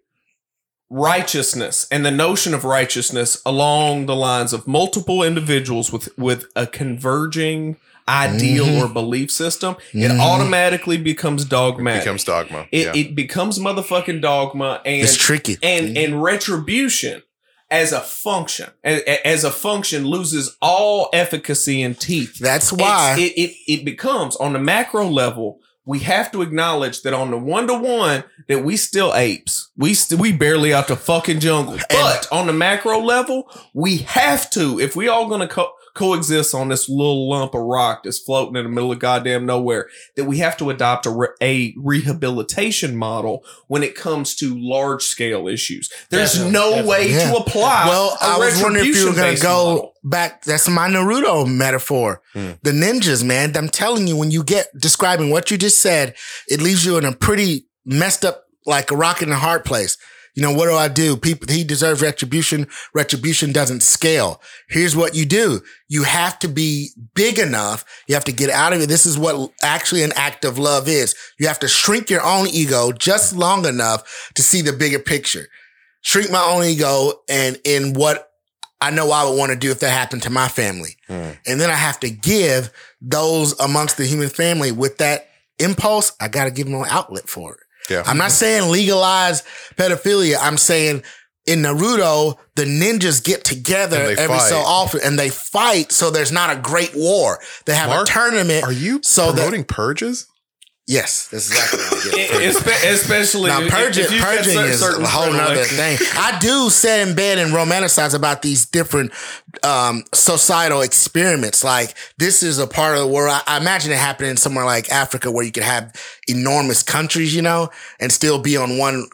righteousness and the notion of righteousness along the lines of multiple individuals with with a converging ideal Mhm. or belief system, it Mhm. automatically becomes dogmatic. Becomes dogma. it, yeah. it becomes motherfucking dogma and It's tricky. and and retribution as a function a- a- as a function loses all efficacy and teeth That's why. it, it it becomes on the macro level. We have to acknowledge that on the one to one that we still apes. We st- we barely out the fucking jungle. But on the macro level, we have to if we all going to co- coexists on this little lump of rock that's floating in the middle of goddamn nowhere. That we have to adopt a, re- a rehabilitation model when it comes to large scale issues. There's Definitely, no definitely. way Yeah. to apply. Well, I I was wondering if you were going to go back. That's my Naruto metaphor. Hmm. The ninjas, man. I'm telling you, when you get describing what you just said, it leaves you in a pretty messed up, like a rock in a hard place. You know, what do I do? People, he deserves retribution. Retribution doesn't scale. Here's what you do. You have to be big enough. You have to get out of it. This is what actually an act of love is. You have to shrink your own ego just long enough to see the bigger picture. Shrink my own ego and in what I know I would want to do if that happened to my family. Mm. And then I have to give those amongst the human family with that impulse. I got to give them an outlet for it. Yeah. I'm not saying legalize pedophilia. I'm saying in Naruto, the ninjas get together every so often and they fight. So there's not a great war. They have Mark, a tournament. Are you So that- promoting purges? Yes, that's exactly what I get. *laughs* Espe- Especially Now purging, if purging is a whole nother thing. I do sit in bed and romanticize about these different um, societal experiments. Like this is a part of the world. I, I imagine it happening somewhere like Africa where you could have enormous countries, you know, and still be on one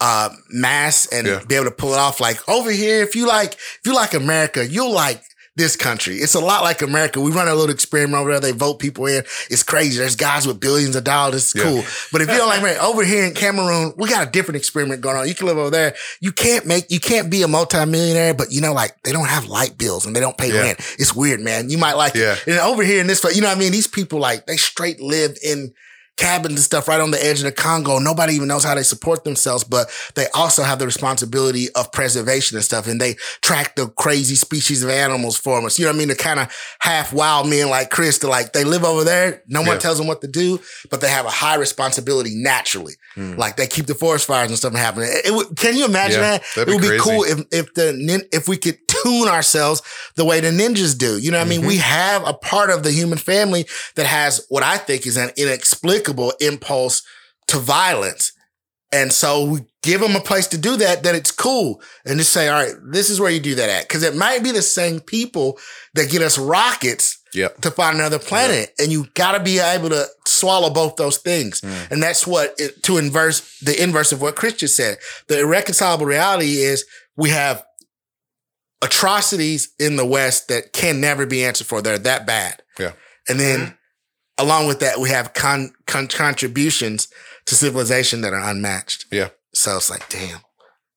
uh, mass and Yeah. be able to pull it off. Like over here, if you like, if you like America, you'll like this country. It's a lot like America. We run a little experiment over there. They vote people in. It's crazy. There's guys with billions of dollars. It's Yeah. cool. But if you don't like *laughs* America, over here in Cameroon, we got a different experiment going on. You can live over there. You can't make, you can't be a multimillionaire, but you know, like they don't have light bills and they don't pay Yeah. rent. It's weird, man. You might like Yeah. it. And over here in this, you know what I mean? These people like, they straight live in cabins and stuff right on the edge of the Congo. Nobody even knows how they support themselves, but they also have the responsibility of preservation and stuff. And they track the crazy species of animals for us. You know what I mean? The kind of half wild men like Chris, to like they live over there. No one Yeah. tells them what to do, but they have a high responsibility naturally. Hmm. Like they keep the forest fires and stuff happening. It, it can you imagine Yeah, that? it would be be cool if if the if we could tune ourselves the way the ninjas do. You know what I mean? We have a part of the human family that has what I think is an inexplicable impulse to violence. And so we give them a place to do that, that it's cool. And just say, all right, this is where you do that at. Cause it might be the same people that get us rockets Yep. to find another planet. And you gotta be able to swallow both those things. Mm. And that's what it, to inverse the inverse of what Christian said. The irreconcilable reality is we have atrocities in the West that can never be answered for. They're that bad. Yeah. And then along with that, we have con, con- contributions to civilization that are unmatched. Yeah. So it's like, damn.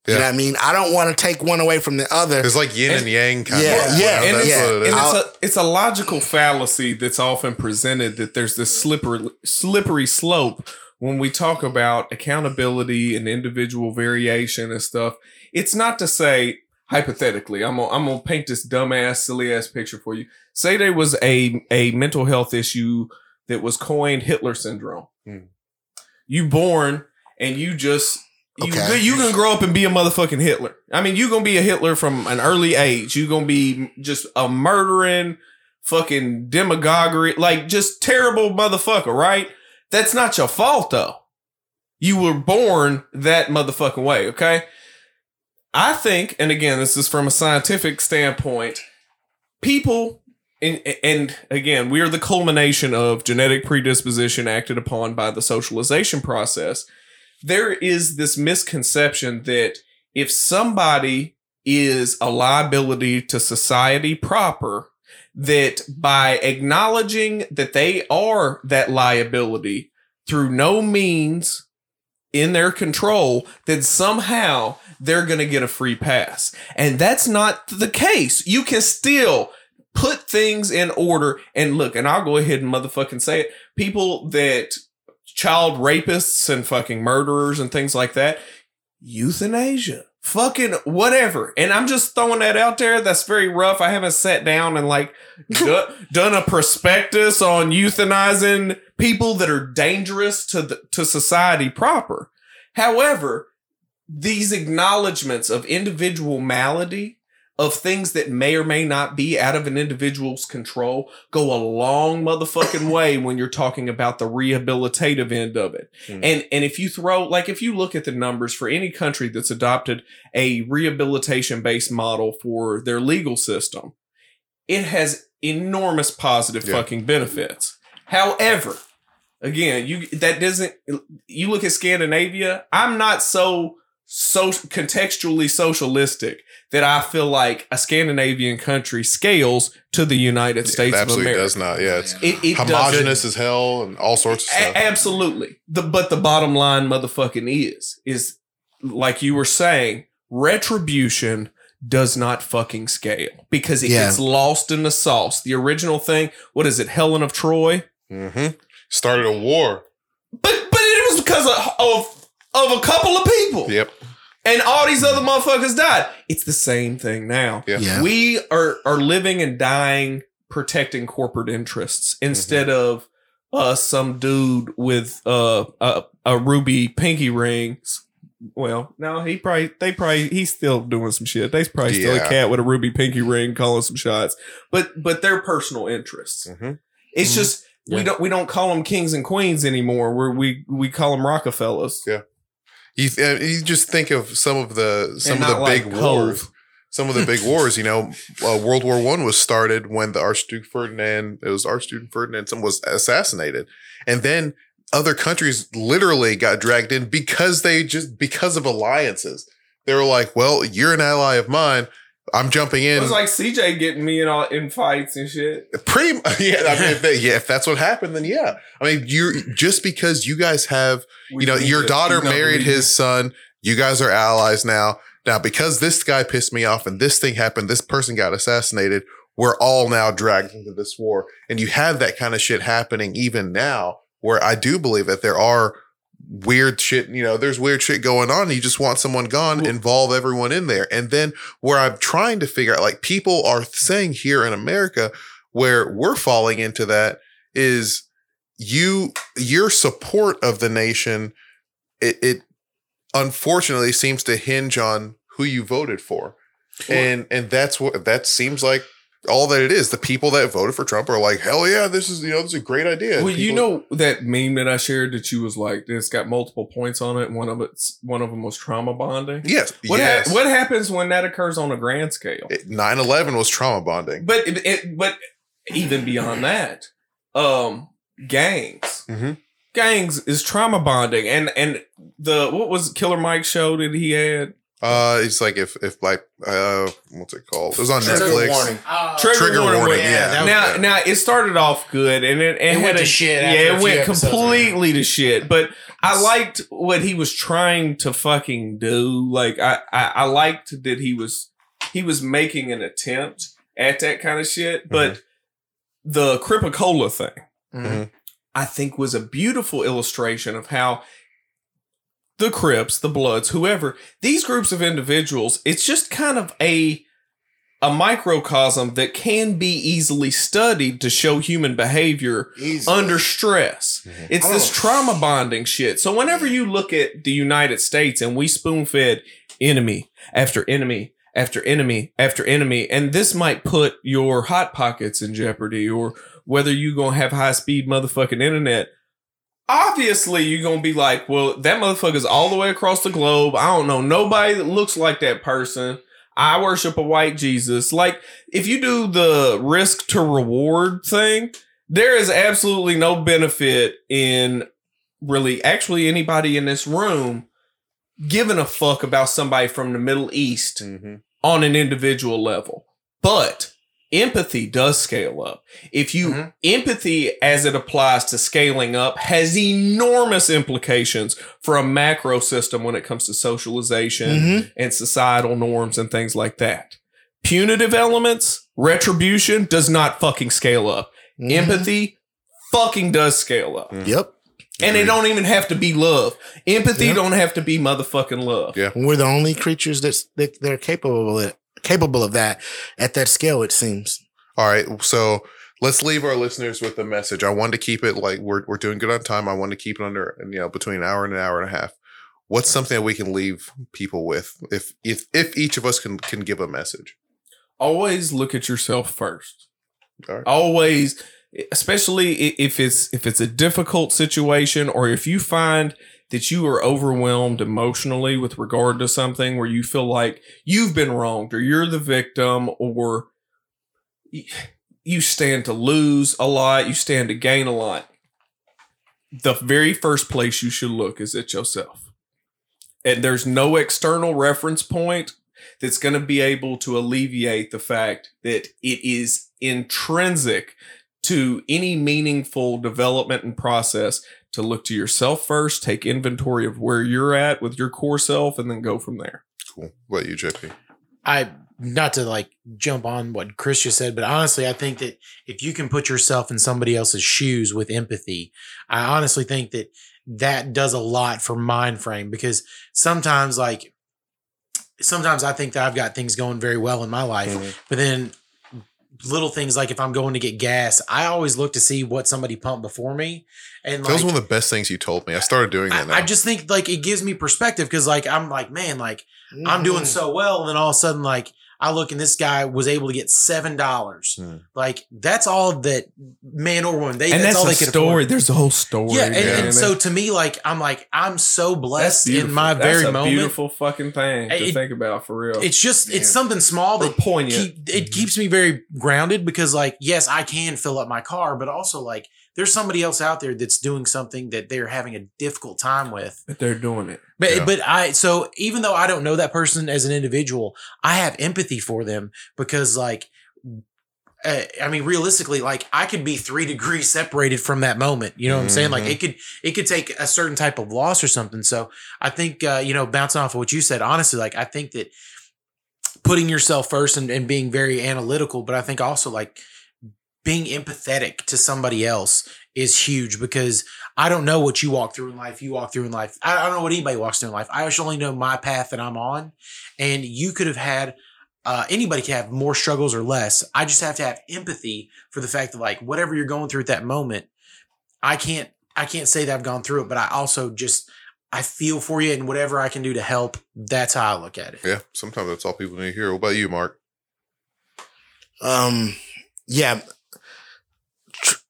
Yeah. You know what I mean? I don't want to take one away from the other. It's like yin and, yang kind Yeah, of. yeah, and it's, yeah. it and it's a it's a logical fallacy that's often presented that there's this slippery slippery slope when we talk about accountability and individual variation and stuff. It's not to say hypothetically, I'm gonna, I'm gonna paint this dumbass silly ass picture for you. Say there was a a mental health issue that was coined Hitler syndrome. Hmm. You born and you just you Okay. you can grow up and be a motherfucking Hitler. I mean, you gonna be a Hitler from an early age. You gonna be just a murdering, fucking demagoguery, like just terrible motherfucker, right? That's not your fault though. You were born that motherfucking way, okay? I think, and again, this is from a scientific standpoint, people and, and again, we are the culmination of genetic predisposition acted upon by the socialization process. There is this misconception that if somebody is a liability to society proper, that by acknowledging that they are that liability through no means in their control, then somehow they're going to get a free pass. And that's not the case. You can still put things in order. And look, and I'll go ahead and motherfucking say it. People that child rapists and fucking murderers and things like that, euthanasia, fucking whatever. And I'm just throwing that out there. That's very rough. I haven't sat down and like *laughs* do- done a prospectus on euthanizing people that are dangerous to the, to society proper. However, these acknowledgments of individual malady of things that may or may not be out of an individual's control go a long motherfucking way *laughs* when you're talking about the rehabilitative end of it. Mm. And and if you throw like if you look at the numbers for any country that's adopted a rehabilitation based model for their legal system, it has enormous positive Yeah. fucking benefits. However, again, you that doesn't you look at Scandinavia, I'm not so so contextually socialistic that I feel like a Scandinavian country scales to the United It States of absolutely America. does not. Yeah, it's It, it homogenous as hell and all sorts of A- stuff. absolutely. The but the bottom line, motherfucking, is is like you were saying, retribution does not fucking scale because it Yeah. gets lost in the sauce. The original thing, what is it, Helen of Troy? hmm Started a war. But but it was because of of, of a couple of people, Yep. and all these other motherfuckers died. It's the same thing now. Yeah. Yeah. We are are living and dying protecting corporate interests instead of uh some dude with uh a, a ruby pinky ring. Well, no, he probably they probably he's still doing some shit. They's probably still a cat with a ruby pinky ring calling some shots. But but they're personal interests. hmm It's Mhm. just we Yeah. don't we don't call them kings and queens anymore. Where we we call them Rockefellers. Yeah. You, uh, you just think of some of the some And of the like big wars. Some of the big wars, you know, uh, *laughs* World War One was started when the Archduke Ferdinand, it was Archduke Ferdinand, some was assassinated, and then other countries literally got dragged in because they just because of alliances. They were like, "Well, you're an ally of mine. I'm jumping in. It was like CJ getting me in all in fights and shit. Pretty, *laughs* yeah. I mean, if that, yeah, if that's what happened, then yeah. I mean, you just because you guys have you know, your to- daughter we married his son. You guys are allies now. Now, because this guy pissed me off and this thing happened, this person got assassinated. We're all now dragged into this war. And you have that kind of shit happening even now, where I do believe that there are weird shit, you know, there's weird shit going on. You just want someone gone, Well- involve everyone in there. And then where I'm trying to figure out, like, people are saying here in America, where we're falling into that is you your support of the nation it, it unfortunately seems to hinge on who you voted for and and that's what that seems like all that it is the people that voted for trump are like hell yeah this is you know this is a great idea Well, you know that meme that I shared that you was like, it's got multiple points on it. One of it's one of them was trauma bonding. yes What ha- yes what happens when that occurs on a grand scale? It- 9-11 was trauma bonding But it, it- but even beyond that, um, gangs, Mhm. gangs is trauma bonding, and and the what was Killer Mike show that he had? Uh it's like if if like uh what's it called it was on Trigger netflix warning. Uh, Trigger warning, yeah. that was- now, now it started off good, and it, it, It went a, to shit Yeah, after a it went completely to shit. But I liked what he was trying to fucking do. Like I, I, I liked that he was he was making an attempt at that kind of shit. But the Crip-A-Cola thing, Mhm. I think, was a beautiful illustration of how the Crips, the Bloods, whoever these groups of individuals, it's just kind of a a microcosm that can be easily studied to show human behavior under stress. Mhm. It's this trauma bonding shit. So whenever you look at the United States and we spoon fed enemy after enemy after enemy after enemy, and this might put your hot pockets in jeopardy or whether you're gonna have high speed motherfucking internet. Obviously, you're gonna be like, well, that motherfucker's all the way across the globe. I don't know nobody that looks like that person. I worship a white Jesus. Like, if you do the risk to reward thing, there is absolutely no benefit in really actually anybody in this room giving a fuck about somebody from the Middle East Mhm. on an individual level. But empathy does scale up. If you Mhm. empathy as it applies to scaling up has enormous implications for a macro system when it comes to socialization Mhm. and societal norms and things like that. Punitive elements, retribution does not fucking scale up. Mhm. Empathy fucking does scale up. Yep. And it don't even have to be love. Empathy Yeah. don't have to be motherfucking love. Yeah. We're the only creatures that's, that they're capable of it, capable of that at that scale. It seems. All right, so let's leave our listeners with a message. I wanted to keep it like we're we're doing good on time. I want to keep it under you know between an hour and an hour and a half. What's something that we can leave people with if if if each of us can can give a message? Always look at yourself first. All right. Always especially if it's if it's a difficult situation or if you find that you are overwhelmed emotionally with regard to something where you feel like you've been wronged or you're the victim or you, stand to lose a lot, you stand to gain a lot. The very first place you should look is at yourself. And there's no external reference point that's going to be able to alleviate the fact that it is intrinsic to any meaningful development and process to look to yourself first, take inventory of where you're at with your core self, and then go from there. Cool. What about you, JP? I not to like jump on what Chris just said, but honestly, I think that if you can put yourself in somebody else's shoes with empathy, I honestly think that that does a lot for mind frame because sometimes like sometimes I think that I've got things going very well in my life, Mhm. but then little things like if I'm going to get gas, I always look to see what somebody pumped before me. And That was one of the best things you told me. I started doing that now. I, I just think like it gives me perspective because like I'm like, man, like I'm doing Mm. so well. And then all of a sudden, like I look and this guy was able to get seven dollars. Hmm. Like that's all that man or woman they and that's, that's, all a they could story. afford. There's a whole story. Yeah, and, and so to me, like I'm like I'm so blessed in my That's very a moment. beautiful fucking thing to It- think about for real. It's just Yeah. it's something small that poignant. keep, it keeps me very grounded because like yes I can fill up my car, but also like there's somebody else out there that's doing something that they're having a difficult time with. but they're doing it. But Yeah. but I so even though I don't know that person as an individual, I have empathy for them because like uh, I mean realistically like I could be 3 *laughs* degrees separated from that moment. You know what I'm saying? Like it could it could take a certain type of loss or something. So I think uh you know bouncing off of what you said honestly like I think that putting yourself first and, and being very analytical, but I think also like being empathetic to somebody else is huge because I don't know what you walk through in life. You walk through in life. I I don't know what anybody walks through in life. I just only know my path that I'm on. And you could have had, uh, anybody can have more struggles or less. I just have to have empathy for the fact that like whatever you're going through at that moment, I can't, I can't say that I've gone through it, but I also just, I feel for you and whatever I can do to help. That's how I look at it. yeah, sometimes that's all people need to hear. What about you, Mark? Um, yeah.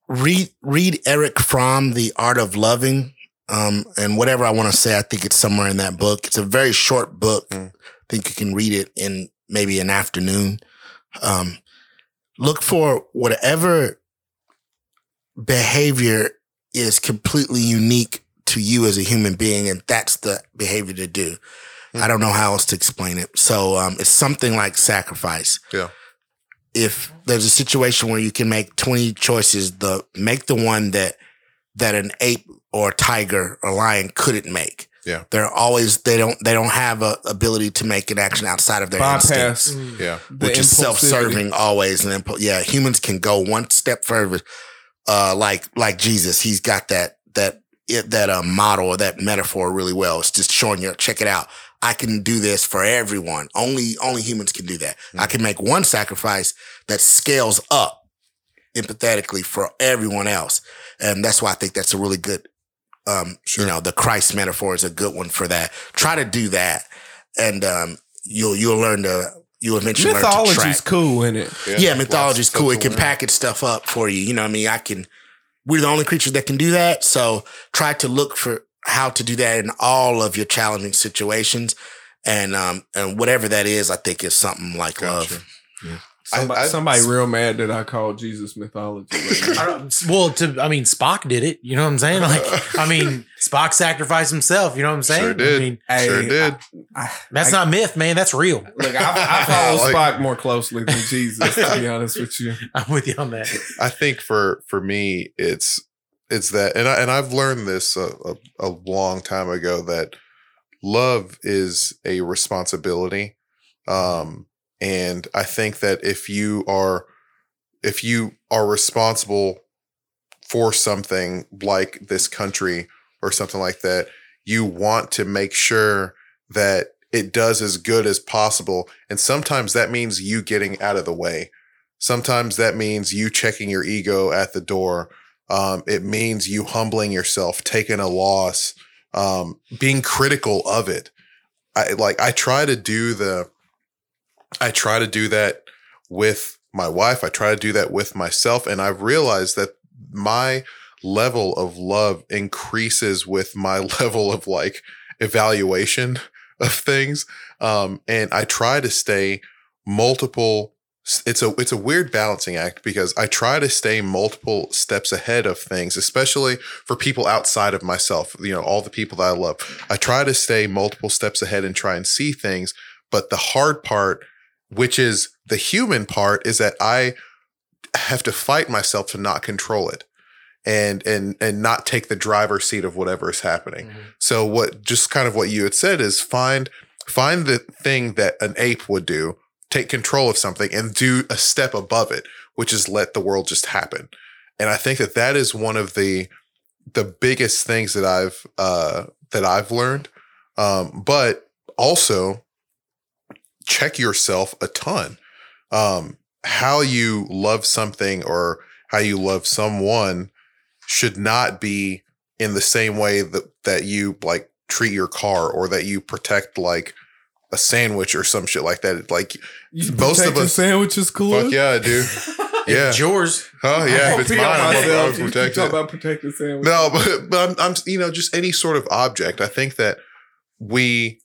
Read read Erich Fromm, The Art of Loving. Um, and whatever I want to say, I think it's somewhere in that book. It's a very short book. Mm. I think you can read it in maybe an afternoon. Um, look for whatever behavior is completely unique to you as a human being, and that's the behavior to do. Mm. I don't know how else to explain it. So um, it's something like sacrifice if there's a situation where you can make 20 choices, the make the one that that an ape or a tiger or lion couldn't make. Yeah. They're always they don't they don't have a ability to make an action outside of their instinct, Bypass Mm. Yeah, the which is self-serving always and impu- yeah, humans can go one step further uh like like Jesus. He's got that that it, that uh, model or that metaphor really well. It's just showing you check it out. I can do this for everyone. Only only humans can do that. I can make one sacrifice that scales up empathetically for everyone else. And that's why I think that's a really good um you know, the Christ metaphor is a good one for that. Try to do that and um you'll you'll learn to you'll eventually learn to Mythology's track. cool in it. Yeah, lots mythology's cool. It can going package stuff up for you. You know what I mean? I can we're the only creatures that can do that. So try to look for how to do that in all of your challenging situations. And um and whatever that is, I think is something like Gotcha. love. Somebody, I- somebody real mad that I called Jesus mythology. *laughs* I don't, *laughs* well, to I mean, Spock did it. You know what I'm saying? Like, I mean, Spock sacrificed himself. You know what I'm saying? Sure did. I mean, Hey, sure did. I- *laughs* that's I- not myth, man. That's real. Look, I, I follow Like- Spock more closely than Jesus, to be honest with you. I'm with you on that. I think for for me, it's it's that, and I and I've learned this a, a, a long time ago that love is a responsibility, um, and I think that if you are if you are responsible for something like this country or something like that, you want to make sure that it does as good as possible, and sometimes that means you getting out of the way. Sometimes that means you checking your ego at the door. Um, it means you humbling yourself, taking a loss, um, being critical of it. I like I try to do the I try to do that with my wife. I try to do that with myself. And I've realized that my level of love increases with my *laughs* level of like evaluation of things. Um, and I try to stay multiple it's a it's a weird balancing act because I try to stay multiple steps ahead of things, especially for people outside of myself. You know, all the people that I love. I try to stay multiple steps ahead and try and see things. But the hard part, which is the human part, is that I have to fight myself to not control it and and and not take the driver's seat of whatever is happening. Mhm. So what just kind of what you had said is find find the thing that an ape would do, take control of something and do a step above it, which is let the world just happen. And I think that that is one of the the biggest things that I've uh that I've learned. Um but also check yourself a ton. Um how you love something or how you love someone should not be in the same way that that you like treat your car or that you protect like a sandwich or some shit like that. Like, You Most of protect your us- sandwiches, cool. fuck yeah, *laughs* I do. Yeah. it's yours. Oh yeah, if it's mine, I'm, I'm gonna You protect talk about protecting sandwiches. No, but but I'm, I'm you know just any sort of object. I think that we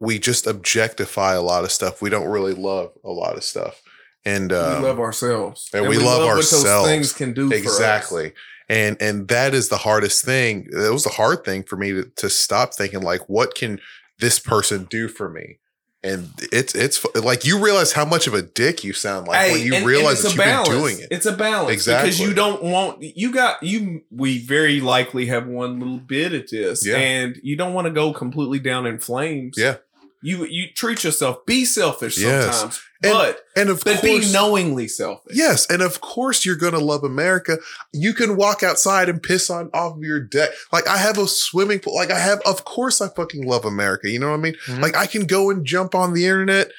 we just objectify a lot of stuff. We don't really love a lot of stuff, and um, we love ourselves, and we love what ourselves. those things can do. For us. exactly and and that is the hardest thing it was the hard thing for me to, to stop thinking like what can this person do for me and it's it's like you realize how much of a dick you sound like when you and- and realize it's that a you've balance. been doing it It's a balance Exactly. because you don't want you got you. We very likely have one little bit at this, Yeah. and you don't want to go completely down in flames. Yeah. You you treat yourself. Be selfish Yes. sometimes, And- but and of but be knowingly selfish. Yes, and of course you're gonna love America. You can walk outside and piss on off of your deck. Like I have a swimming pool. Like I have, of course I fucking love America. You know what I mean? Mhm. Like I can go and jump on the internet,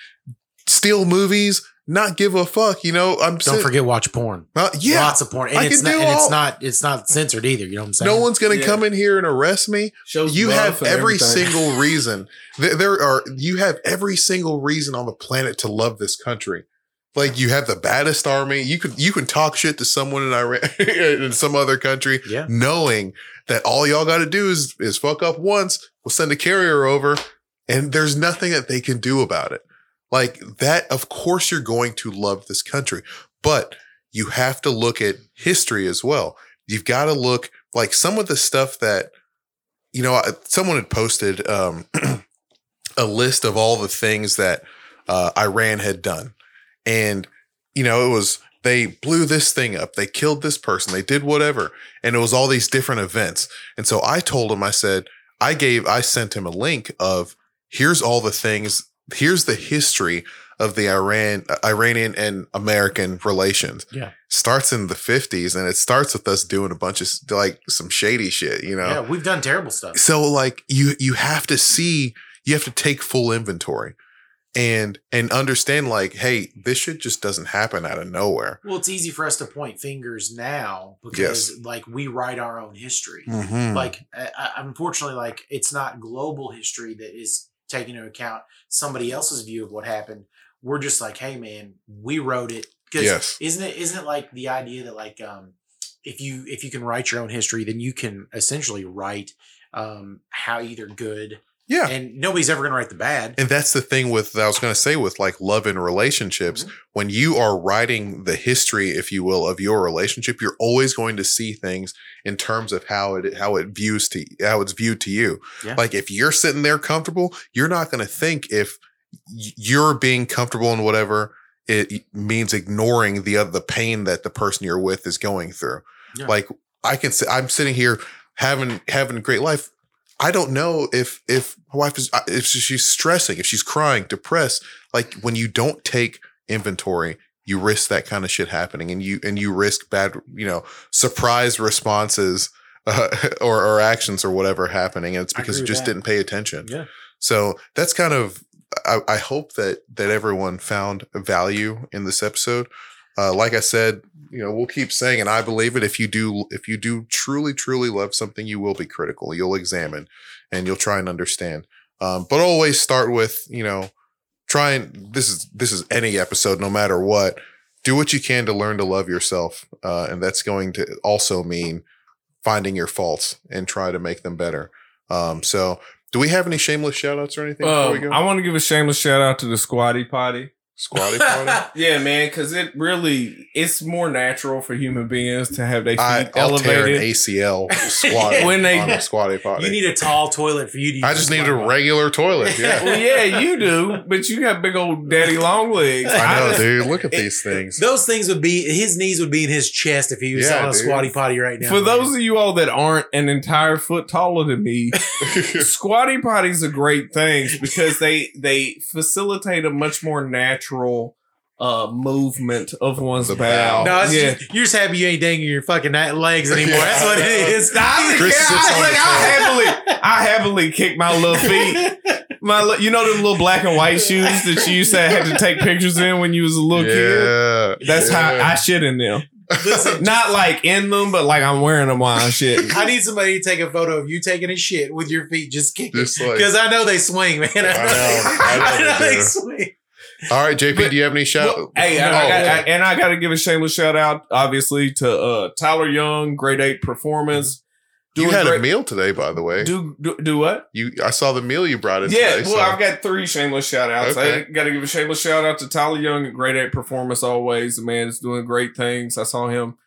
steal movies, not give a fuck. You know, I'm Don't sit- and watch porn. Uh, yeah, Lots of porn. And I it's can not do and all- it's not it's not censored either. You know what I'm saying? no one's gonna Yeah. come in here and arrest me. Shows You have every everything. single *laughs* reason. There, there are you have every single reason on the planet to love this country. Like you have the baddest army. You could you can talk shit to someone in Iran *laughs* in some other country, Yeah. knowing that all y'all got to do is is fuck up once. We'll send a carrier over, and there's nothing that they can do about it. Like that, of course, you're going to love this country, but you have to look at history as well. You've got to look like some of the stuff that you know. Someone had posted um, *clears throat* a list of all the things that uh, Iran had done, and you know it was they blew this thing up, they killed this person, they did whatever, and it was all these different events. And so I told him, I said, I gave, I sent him a link of here's all the things, here's the history of the Iran, Iranian and American relations. Yeah. starts in the fifties, and it starts with us doing a bunch of like some shady shit, you know. Yeah, we've done terrible stuff. So like you you have to see, you have to take full inventory. And and understand like, hey, this shit just doesn't happen out of nowhere. Well, it's easy for us to point fingers now because like we write our own history. Mhm. Like I- unfortunately, like it's not global history that is taking into account somebody else's view of what happened. We're just like, hey man, we wrote it. Because Yes. isn't it isn't it like the idea that like um if you if you can write your own history, then you can essentially write um how either good Yeah. and nobody's ever gonna write the bad. And that's the thing with I was going to say with like love and relationships. Mhm. When you are writing the history, if you will, of your relationship, you're always going to see things in terms of how it how it views to how it's viewed to you. Yeah. Like if you're sitting there comfortable, you're not going to think if you're being comfortable in whatever it means ignoring the other the pain that the person you're with is going through. Yeah. Like I can say I'm sitting here having having a great life. I don't know if if my wife is if she's stressing, if she's crying, depressed. Like when you don't take inventory, you risk that kind of shit happening, and you and you risk bad, you know, surprise responses *laughs* uh, or or actions or whatever happening, and it's because you just that. didn't pay attention. Yeah. So that's kind of. I, I hope that that everyone found value in this episode. Uh, like I said, you know, we'll keep saying, and I believe it. If you do, if you do truly, truly love something, you will be critical. You'll examine, and you'll try and understand. Um, but always start with, you know, try and this is this is any episode, no matter what. Do what you can to learn to love yourself, uh, and that's going to also mean finding your faults and try to make them better. Um, so, do we have any shameless shout outs or anything before we Um, go? I want to give a shameless shout out to the Squatty Potty. Squatty *laughs* potty. Yeah, man, because it really it's more natural for human beings to have their feet I, I'll tear an elevated. ACL *laughs* squatting When they- on a squatty potty. You need a tall toilet for you to use. I just need a potty. regular toilet. *laughs* Yeah. well, yeah, you do, but you got big old daddy long legs. I know, just- dude. Look at these things. Those things would be his knees would be in his chest if he was Yeah, on a dude. squatty potty right now. For those of you all that aren't an entire foot taller than me, squatty potties are great things because they they facilitate a much more natural uh movement of one's The bowel. bowel. no, it's yeah. just- you're just happy you ain't dangling your fucking legs *laughs* anymore. Yeah. That's what it is. I, Chris yeah, sits I, on look, the I happily, I happily kick my little feet. *laughs* My, you know them little black and white shoes that you used to have to take pictures in when you was a little kid. yeah. That's how. I shit in them. Listen, *laughs* Not like in them, but like I'm wearing them while I'm shitting. I need somebody to take a photo of you taking a shit with your feet just kicking. Just like- Because I know they swing, man. I know, know, I know they they swing. All right, JP, But- do you have any shout? Well, hey, No, I. I, and I got to give a shameless shout out, obviously, to uh, Tyler Young, grade eight performance. you had great- a meal today, by the way. Do, do do what? You, I saw the meal you brought in Yeah, today. well, so- I've got three shameless shout outs. Okay. I got to give a shameless shout out to Tyler Young at Grade 8 Performance always. The man is doing great things. I saw him.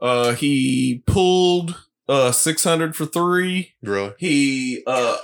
Uh, he pulled uh 600 for three. really. He uh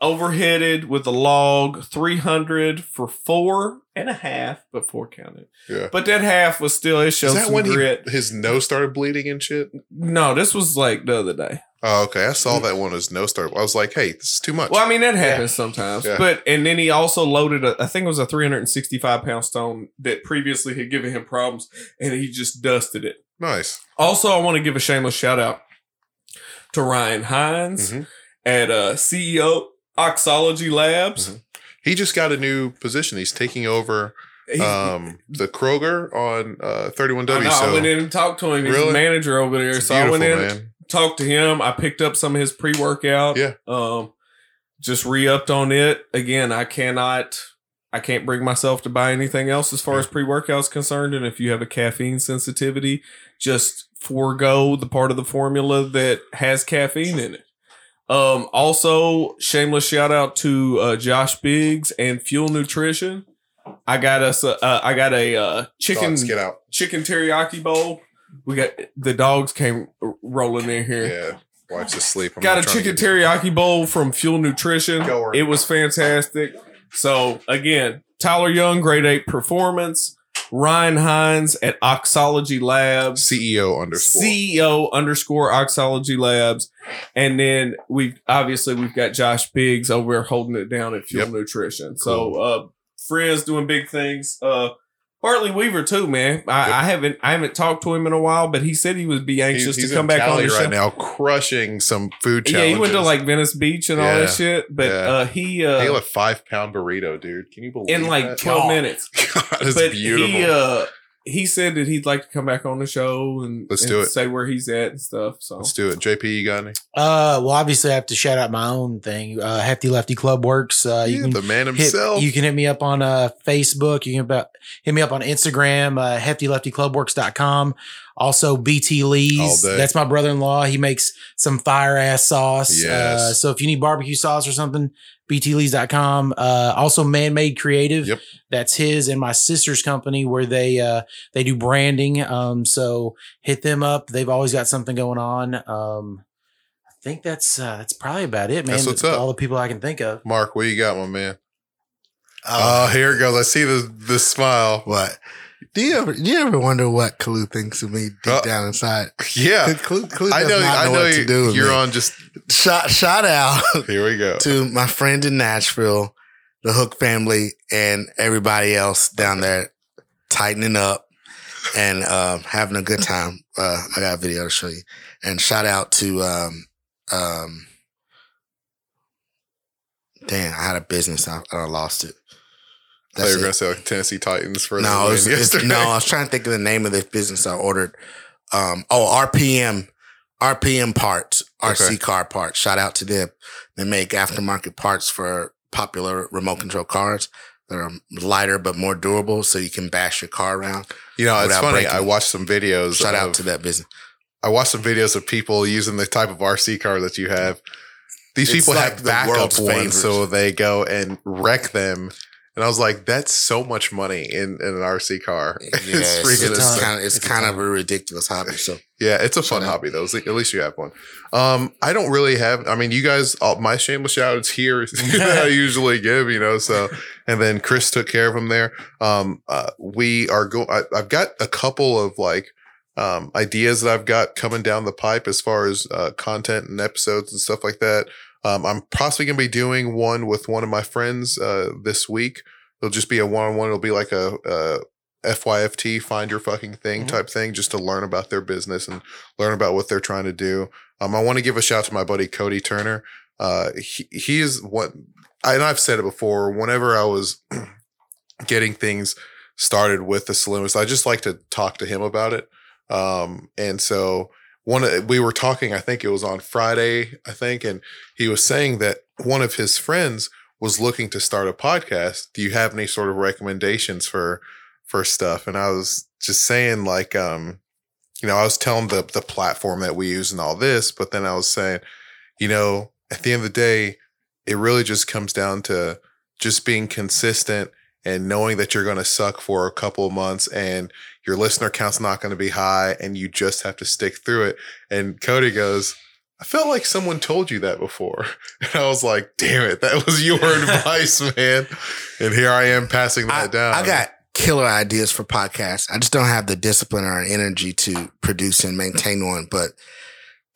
overheaded with a log 300 for four and a half, but four counted. Yeah. But that half was still, it that some when he, grit. his nose started bleeding and shit? No, this was like the other day. Oh, okay. I saw that one. His nose started. I was like, hey, this is too much. Well, I mean that happens sometimes. Yeah. But and then he also loaded a I think it was a 365 pound stone that previously had given him problems, and he just dusted it. nice. Also, I want to give a shameless shout out to Ryan Hines Mhm. At uh, CEO Oxology Labs. Mhm. He just got a new position. He's taking over um, the Kroger on uh, 31W. I, know, so I went in and talked to him. He's Really? the manager over there. it's so I went in, man. talked to him. I picked up some of his pre workout. Yeah. Um, just re upped on it. Again, I cannot, I can't bring myself to buy anything else as far as pre workout is concerned. And if you have a caffeine sensitivity, just forego the part of the formula that has caffeine in it. Um, also, shameless shout out to uh, Josh Biggs and Fuel Nutrition. I got us, a, uh, I got a uh, chicken Dogs, get out. chicken teriyaki bowl. We got the dogs came rolling in here. Yeah. Watch the sleep. I'm Got a not trying to chicken teriyaki bowl from Fuel Nutrition. It was fantastic. So again, Tyler Young, grade eight performance. Ryan Hines at Oxology Labs. CEO underscore. CEO underscore Oxology Labs. And then we've obviously we've got Josh Biggs over holding it down at Fuel Yep. Nutrition. So uh friends doing big things. Uh Hartley Weaver too, man. I, I haven't I haven't talked to him in a while, but he said he would be anxious he's to come in back on Cali the show. right now, crushing some food Yeah, challenges. he went to like Venice Beach and all that shit. But Yeah. uh he He uh ate a five pound burrito, dude. Can you believe in like that? twelve God. minutes. *laughs* God, it's but beautiful. he uh he said that he'd like to come back on the show and, Let's and do it. say where he's at and stuff. So Let's do it. JP, you got any? Uh, well, obviously, I have to shout out my own thing. Uh, Hefty Lefty Clubworks. Uh, you Yeah, can the man hit, himself. you can hit me up on uh, Facebook. You can about, hit me up on Instagram, uh, heftyleftyclubworks.com. Also, BT Lee's. That's my brother in law. He makes some fire ass sauce. Yes. Uh, so if you need barbecue sauce or something, btlees.com. Uh, also, Man Made Creative. Yep. That's his and my sister's company where they uh, they do branding. Um, so hit them up. They've always got something going on. Um, I think that's uh, that's probably about it, man. That's what's up. All the people I can think of. Mark, what you got, my man? Oh, Oh, here it goes. I see the the smile. what? Do you ever do you ever wonder what Kalu thinks of me deep Uh, down inside? Yeah, Kalu, Kalu I know. not I know. what to do. you're me. on. Just Shout shout out here we go. to my friend in Nashville, the Hook family, and everybody else down there, tightening up and um, having a good time. Uh, I got a video to show you. And shout out to um, um, damn, I had a business, I, I lost it. I thought you were going to say like Tennessee Titans for No, the it win it's, yesterday. no, I was trying to think of the name of this business I ordered. Um, oh, RPM, RPM parts, RC Okay. car parts. Shout out to them. They make aftermarket parts for popular remote control cars that are lighter but more durable, so you can bash your car around. you know, it's funny. breaking. I watched some videos. Shout out to that business. I watched some videos of people using the type of RC car that you have. These It's people like have the backup ones, so they go and wreck them And I was like, that's so much money in, in an RC car. *laughs* Yeah, it's it's, freaking it's, kind of it's It's a kind of a ridiculous hobby. So Yeah, it's a fun out. hobby though. At least you have one. Um, I don't really have. I mean, you guys, all, my shameless shout outs here *laughs* that I *laughs* usually give, you know. So, and then Chris took care of them there. Um, uh, we are going, I, I've got a couple of like um ideas that I've got coming down the pipe as far as uh, content and episodes and stuff like that. Um, I'm possibly gonna be doing one with one of my friends uh this week. It'll just be a one on one. It'll be like a, a FYFT, find your fucking thing Mhm. type thing, just to learn about their business and learn about what they're trying to do. Um, I want to give a shout to my buddy Cody Turner. Uh, he, he is what, and I've said it before. Whenever I was *clears throat* getting things started with the saloons, I just like to talk to him about it. Um, and so one, of- we were talking. I think it was on Friday. I think, and he was saying that one of his friends was looking to start a podcast. Do you have any sort of recommendations for for stuff? And I was just saying, like, um, you know, I was telling the the platform that we use and all this, but then I was saying, you know, at the end of the day, it really just comes down to just being consistent and knowing that you're going to suck for a couple of months and your listener count's not going to be high and you just have to stick through it. And Cody goes, I felt like someone told you that before. *laughs* And I was like, damn it, that was your *laughs* advice, man. And here I am passing that I, down. I got killer ideas for podcasts. I just don't have the discipline or energy to produce and maintain one, but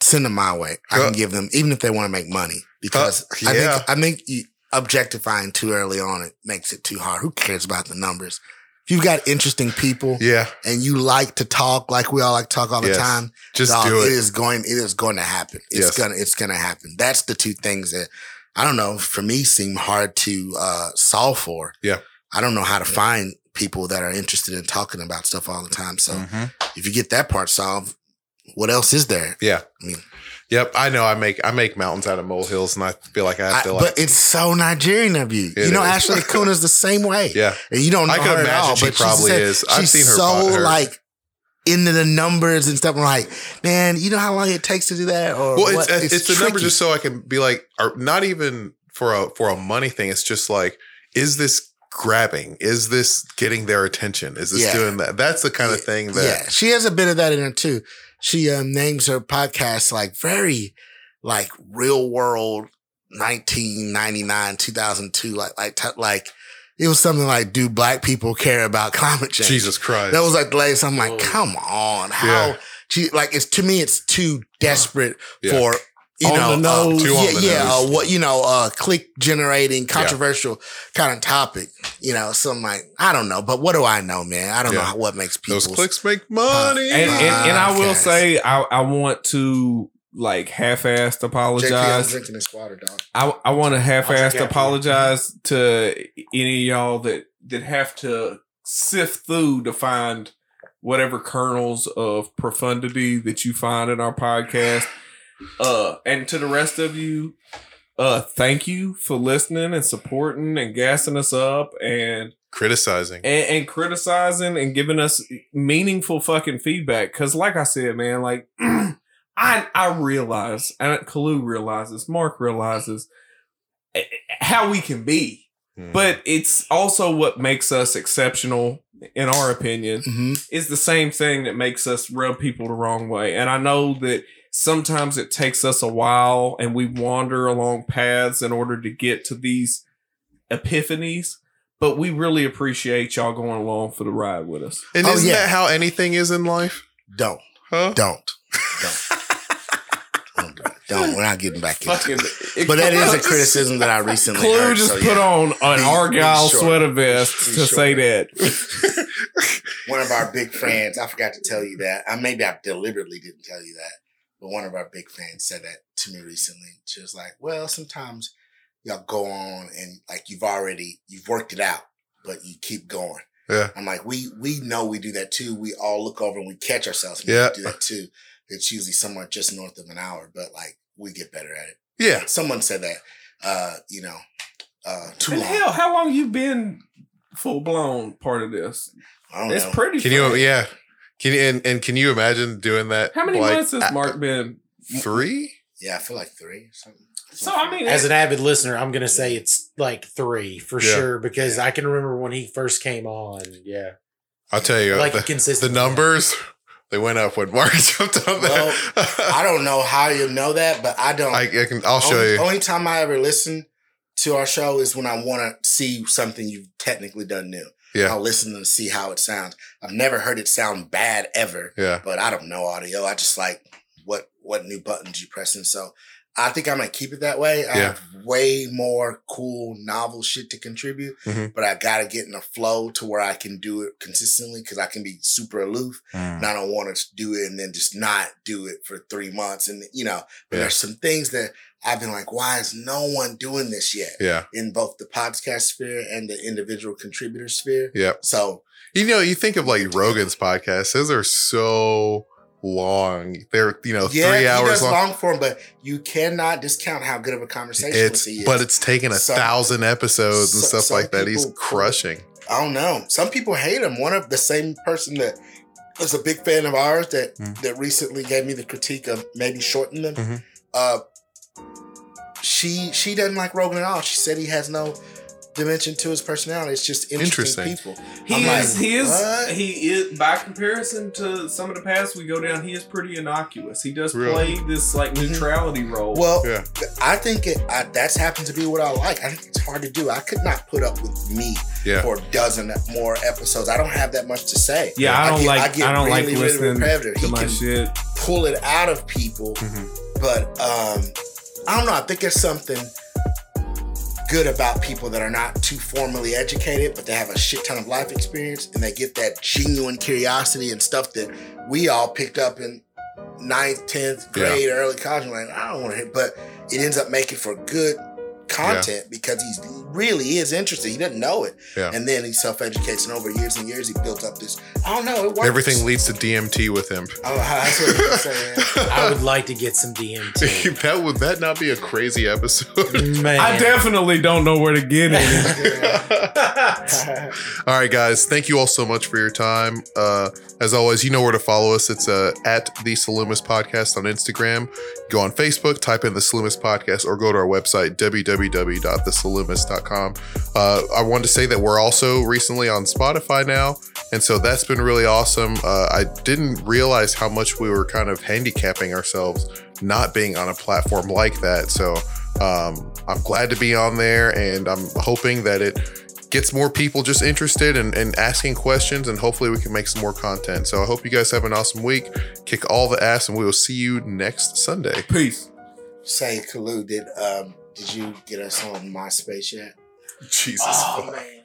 send them my way. I can give them, even if they want to make money, because Uh, I think, I think you, objectifying too early on, it makes it too hard. Who cares about the numbers? If you've got interesting people yeah, and you like to talk like we all like to talk all the Yes. time, just dog, do It it. is going. It is going to happen. It's Yes. gonna. It's gonna happen. That's the two things that I don't know. For me, seem hard to uh, solve for. Yeah. I don't know how to find people that are interested in talking about stuff all the time. So Mhm. if you get that part solved, what else is there? Yeah. I mean- yep. I know. I make I make mountains out of molehills, and I feel like I have I- to like. but it's so Nigerian of you. It you know, is. Ashley Kuna's the same way. yeah, And you don't know I can her at imagine all, she but probably is. I've seen her so her- like into the numbers and stuff. I'm like, man, you know how long it takes to do that? Or well, what? it's it's, the number just so I can be like, or not even for a for a money thing. It's just like, is this grabbing? Is this getting their attention? Is this Yeah. doing that? That's the kind of thing that. yeah, she has a bit of that in her too. She um, names her podcast like very like real world 1999 2002 like like t- like it was something like do black people care about *laughs* climate change Jesus Christ. that was like the latest i'm like Whoa. come on how Yeah. she like it's to me it's too desperate Yeah. for you On know the uh, nose. Too yeah, on the yeah nose. uh, what you know uh click generating controversial kind of topic you know so i'm like i don't know but what do i know man i don't know Yeah. how, what makes people Those clicks make money. And, and, and I will Podcast. say, I, I want to like half-assed JP, I'm apologize. drinking this water, dog. I, I want to half-assed I'll drink apologize to any of y'all that that have to sift through to find whatever kernels of profundity that you find in our podcast. Uh, and to the rest of you, uh, thank you for listening and supporting and gassing us up and Criticizing. and, and criticizing and giving us meaningful fucking feedback. Cause like I said, man, like *clears throat* I I realize, and Kalu realizes, Mark realizes eh, how we can be. Hmm. But it's also what makes us exceptional, in our opinion, Mm-hmm. is the same thing that makes us rub people the wrong way. And I know that sometimes it takes us a while and we wander along paths in order to get to these epiphanies. But we really appreciate y'all going along for the ride with us. and Oh, isn't yeah. that how anything is in life? Don't, Huh? don't, don't, *laughs* oh, don't, do don't. We're not getting back into it. But that is a criticism that I *laughs* recently Clue heard. just so, put yeah. on an Be- Argyle be sure. sweater vest Be to sure. say that. *laughs* One of our big fans, I forgot to tell you that. I maybe I deliberately didn't tell you that, but one of our big fans said that to me recently. She was like, "Well, sometimes y'all go on and like you've already you've worked it out, but you keep going." Yeah. I'm like, we we know we do that too. We all look over and we catch ourselves. And Yeah. we do that too. It's usually somewhere just north of an hour, but like we get better at it. Yeah. Someone said that, uh, you know, uh, too And long. hell, how long you been full blown part of this? I don't It's know. pretty. Can you? Yeah. Can you? And, and can you imagine doing that? How many like, months has uh, Mark been? Three. Yeah, I feel like three. Something. So I mean, As an avid listener, I'm gonna say it's like three for Yeah. sure because I can remember when he first came on. Yeah, I'll tell you, like the, consistent. the numbers they went up when Mark *laughs* jumped on Well, that. I don't know how you know that, but I don't. I, I can. I'll show only, you. Only time I ever listen to our show is when I want to see something you've technically done new. Yeah. I'll listen and see how it sounds. I've never heard it sound bad ever, Yeah. but I don't know audio. I just like what what new buttons you pressing. So I think I'm gonna keep it that way. I Yeah. have way more cool novel shit to contribute, Mhm. but I gotta get in a flow to where I can do it consistently because I can be super aloof Mm. and I don't want to do it and then just not do it for three months. And you know, but Yeah. there's some things that I've been like, why is no one doing this yet Yeah. in both the podcast sphere and the individual contributor sphere? Yeah. So You know, you think of like Rogan's podcast; those are so long. They're you know yeah, three hours long. long form, but you cannot discount how good of a conversation It's he is. but it's taken a Some- thousand episodes and some- stuff like that. He's crushing. I don't know. Some people hate him. One of the same person that was a big fan of ours that Mm. that recently gave me the critique of maybe shorten them. Mhm. Uh, she she doesn't like Rogan at all. She said he has no dimension to his personality. It's just interesting, Interesting. people. He I'm is. like, he is. what? He is. By comparison to some of the past we go down, he is pretty innocuous. He does Really? play this like Mhm. neutrality role. Well, Yeah. I think it. I, that's happened to be what I like. I think it's hard to do. I could not put up with me Yeah. for a dozen more episodes. I don't have that much to say. yeah, I don't get- like. get I, don't like really, really listening repetitive. to He my can shit. pull it out of people, Mhm. but um, I don't know. I think there's something good about people that are not too formally educated, but they have a shit ton of life experience and they get that genuine curiosity and stuff that we all picked up in ninth, tenth grade, early college. Like, I don't want to hear, but it ends up making for good content because he really is interested. He doesn't know it, Yeah. and then he self educates, and over years and years, he built up this. I don't know. It works. Everything leads to DMT with him. Oh, *laughs* that's what you're saying. I would like to get some DMT. *laughs* that would that not be a crazy episode? *laughs* Man, I definitely don't know where to get it. all right, guys. Thank you all so much for your time. Uh, as always, you know where to follow us. It's uh, at the Salumis Podcast on Instagram. Go on Facebook, type in the Salumis Podcast, or go to our website www.thesalumis.com. Uh, I wanted to say that we're also recently on Spotify now, and so that's been really awesome. Uh, I didn't realize how much we were kind of handicapping ourselves not being on a platform like that. So um, I'm glad to be on there, and I'm hoping that it gets more people just interested and, asking questions, and hopefully we can make some more content. So I hope you guys have an awesome week. Kick all the ass, and we will see you next Sunday. Peace. Say, Kalu, did um, did you get us on MySpace yet? Jesus. Oh man.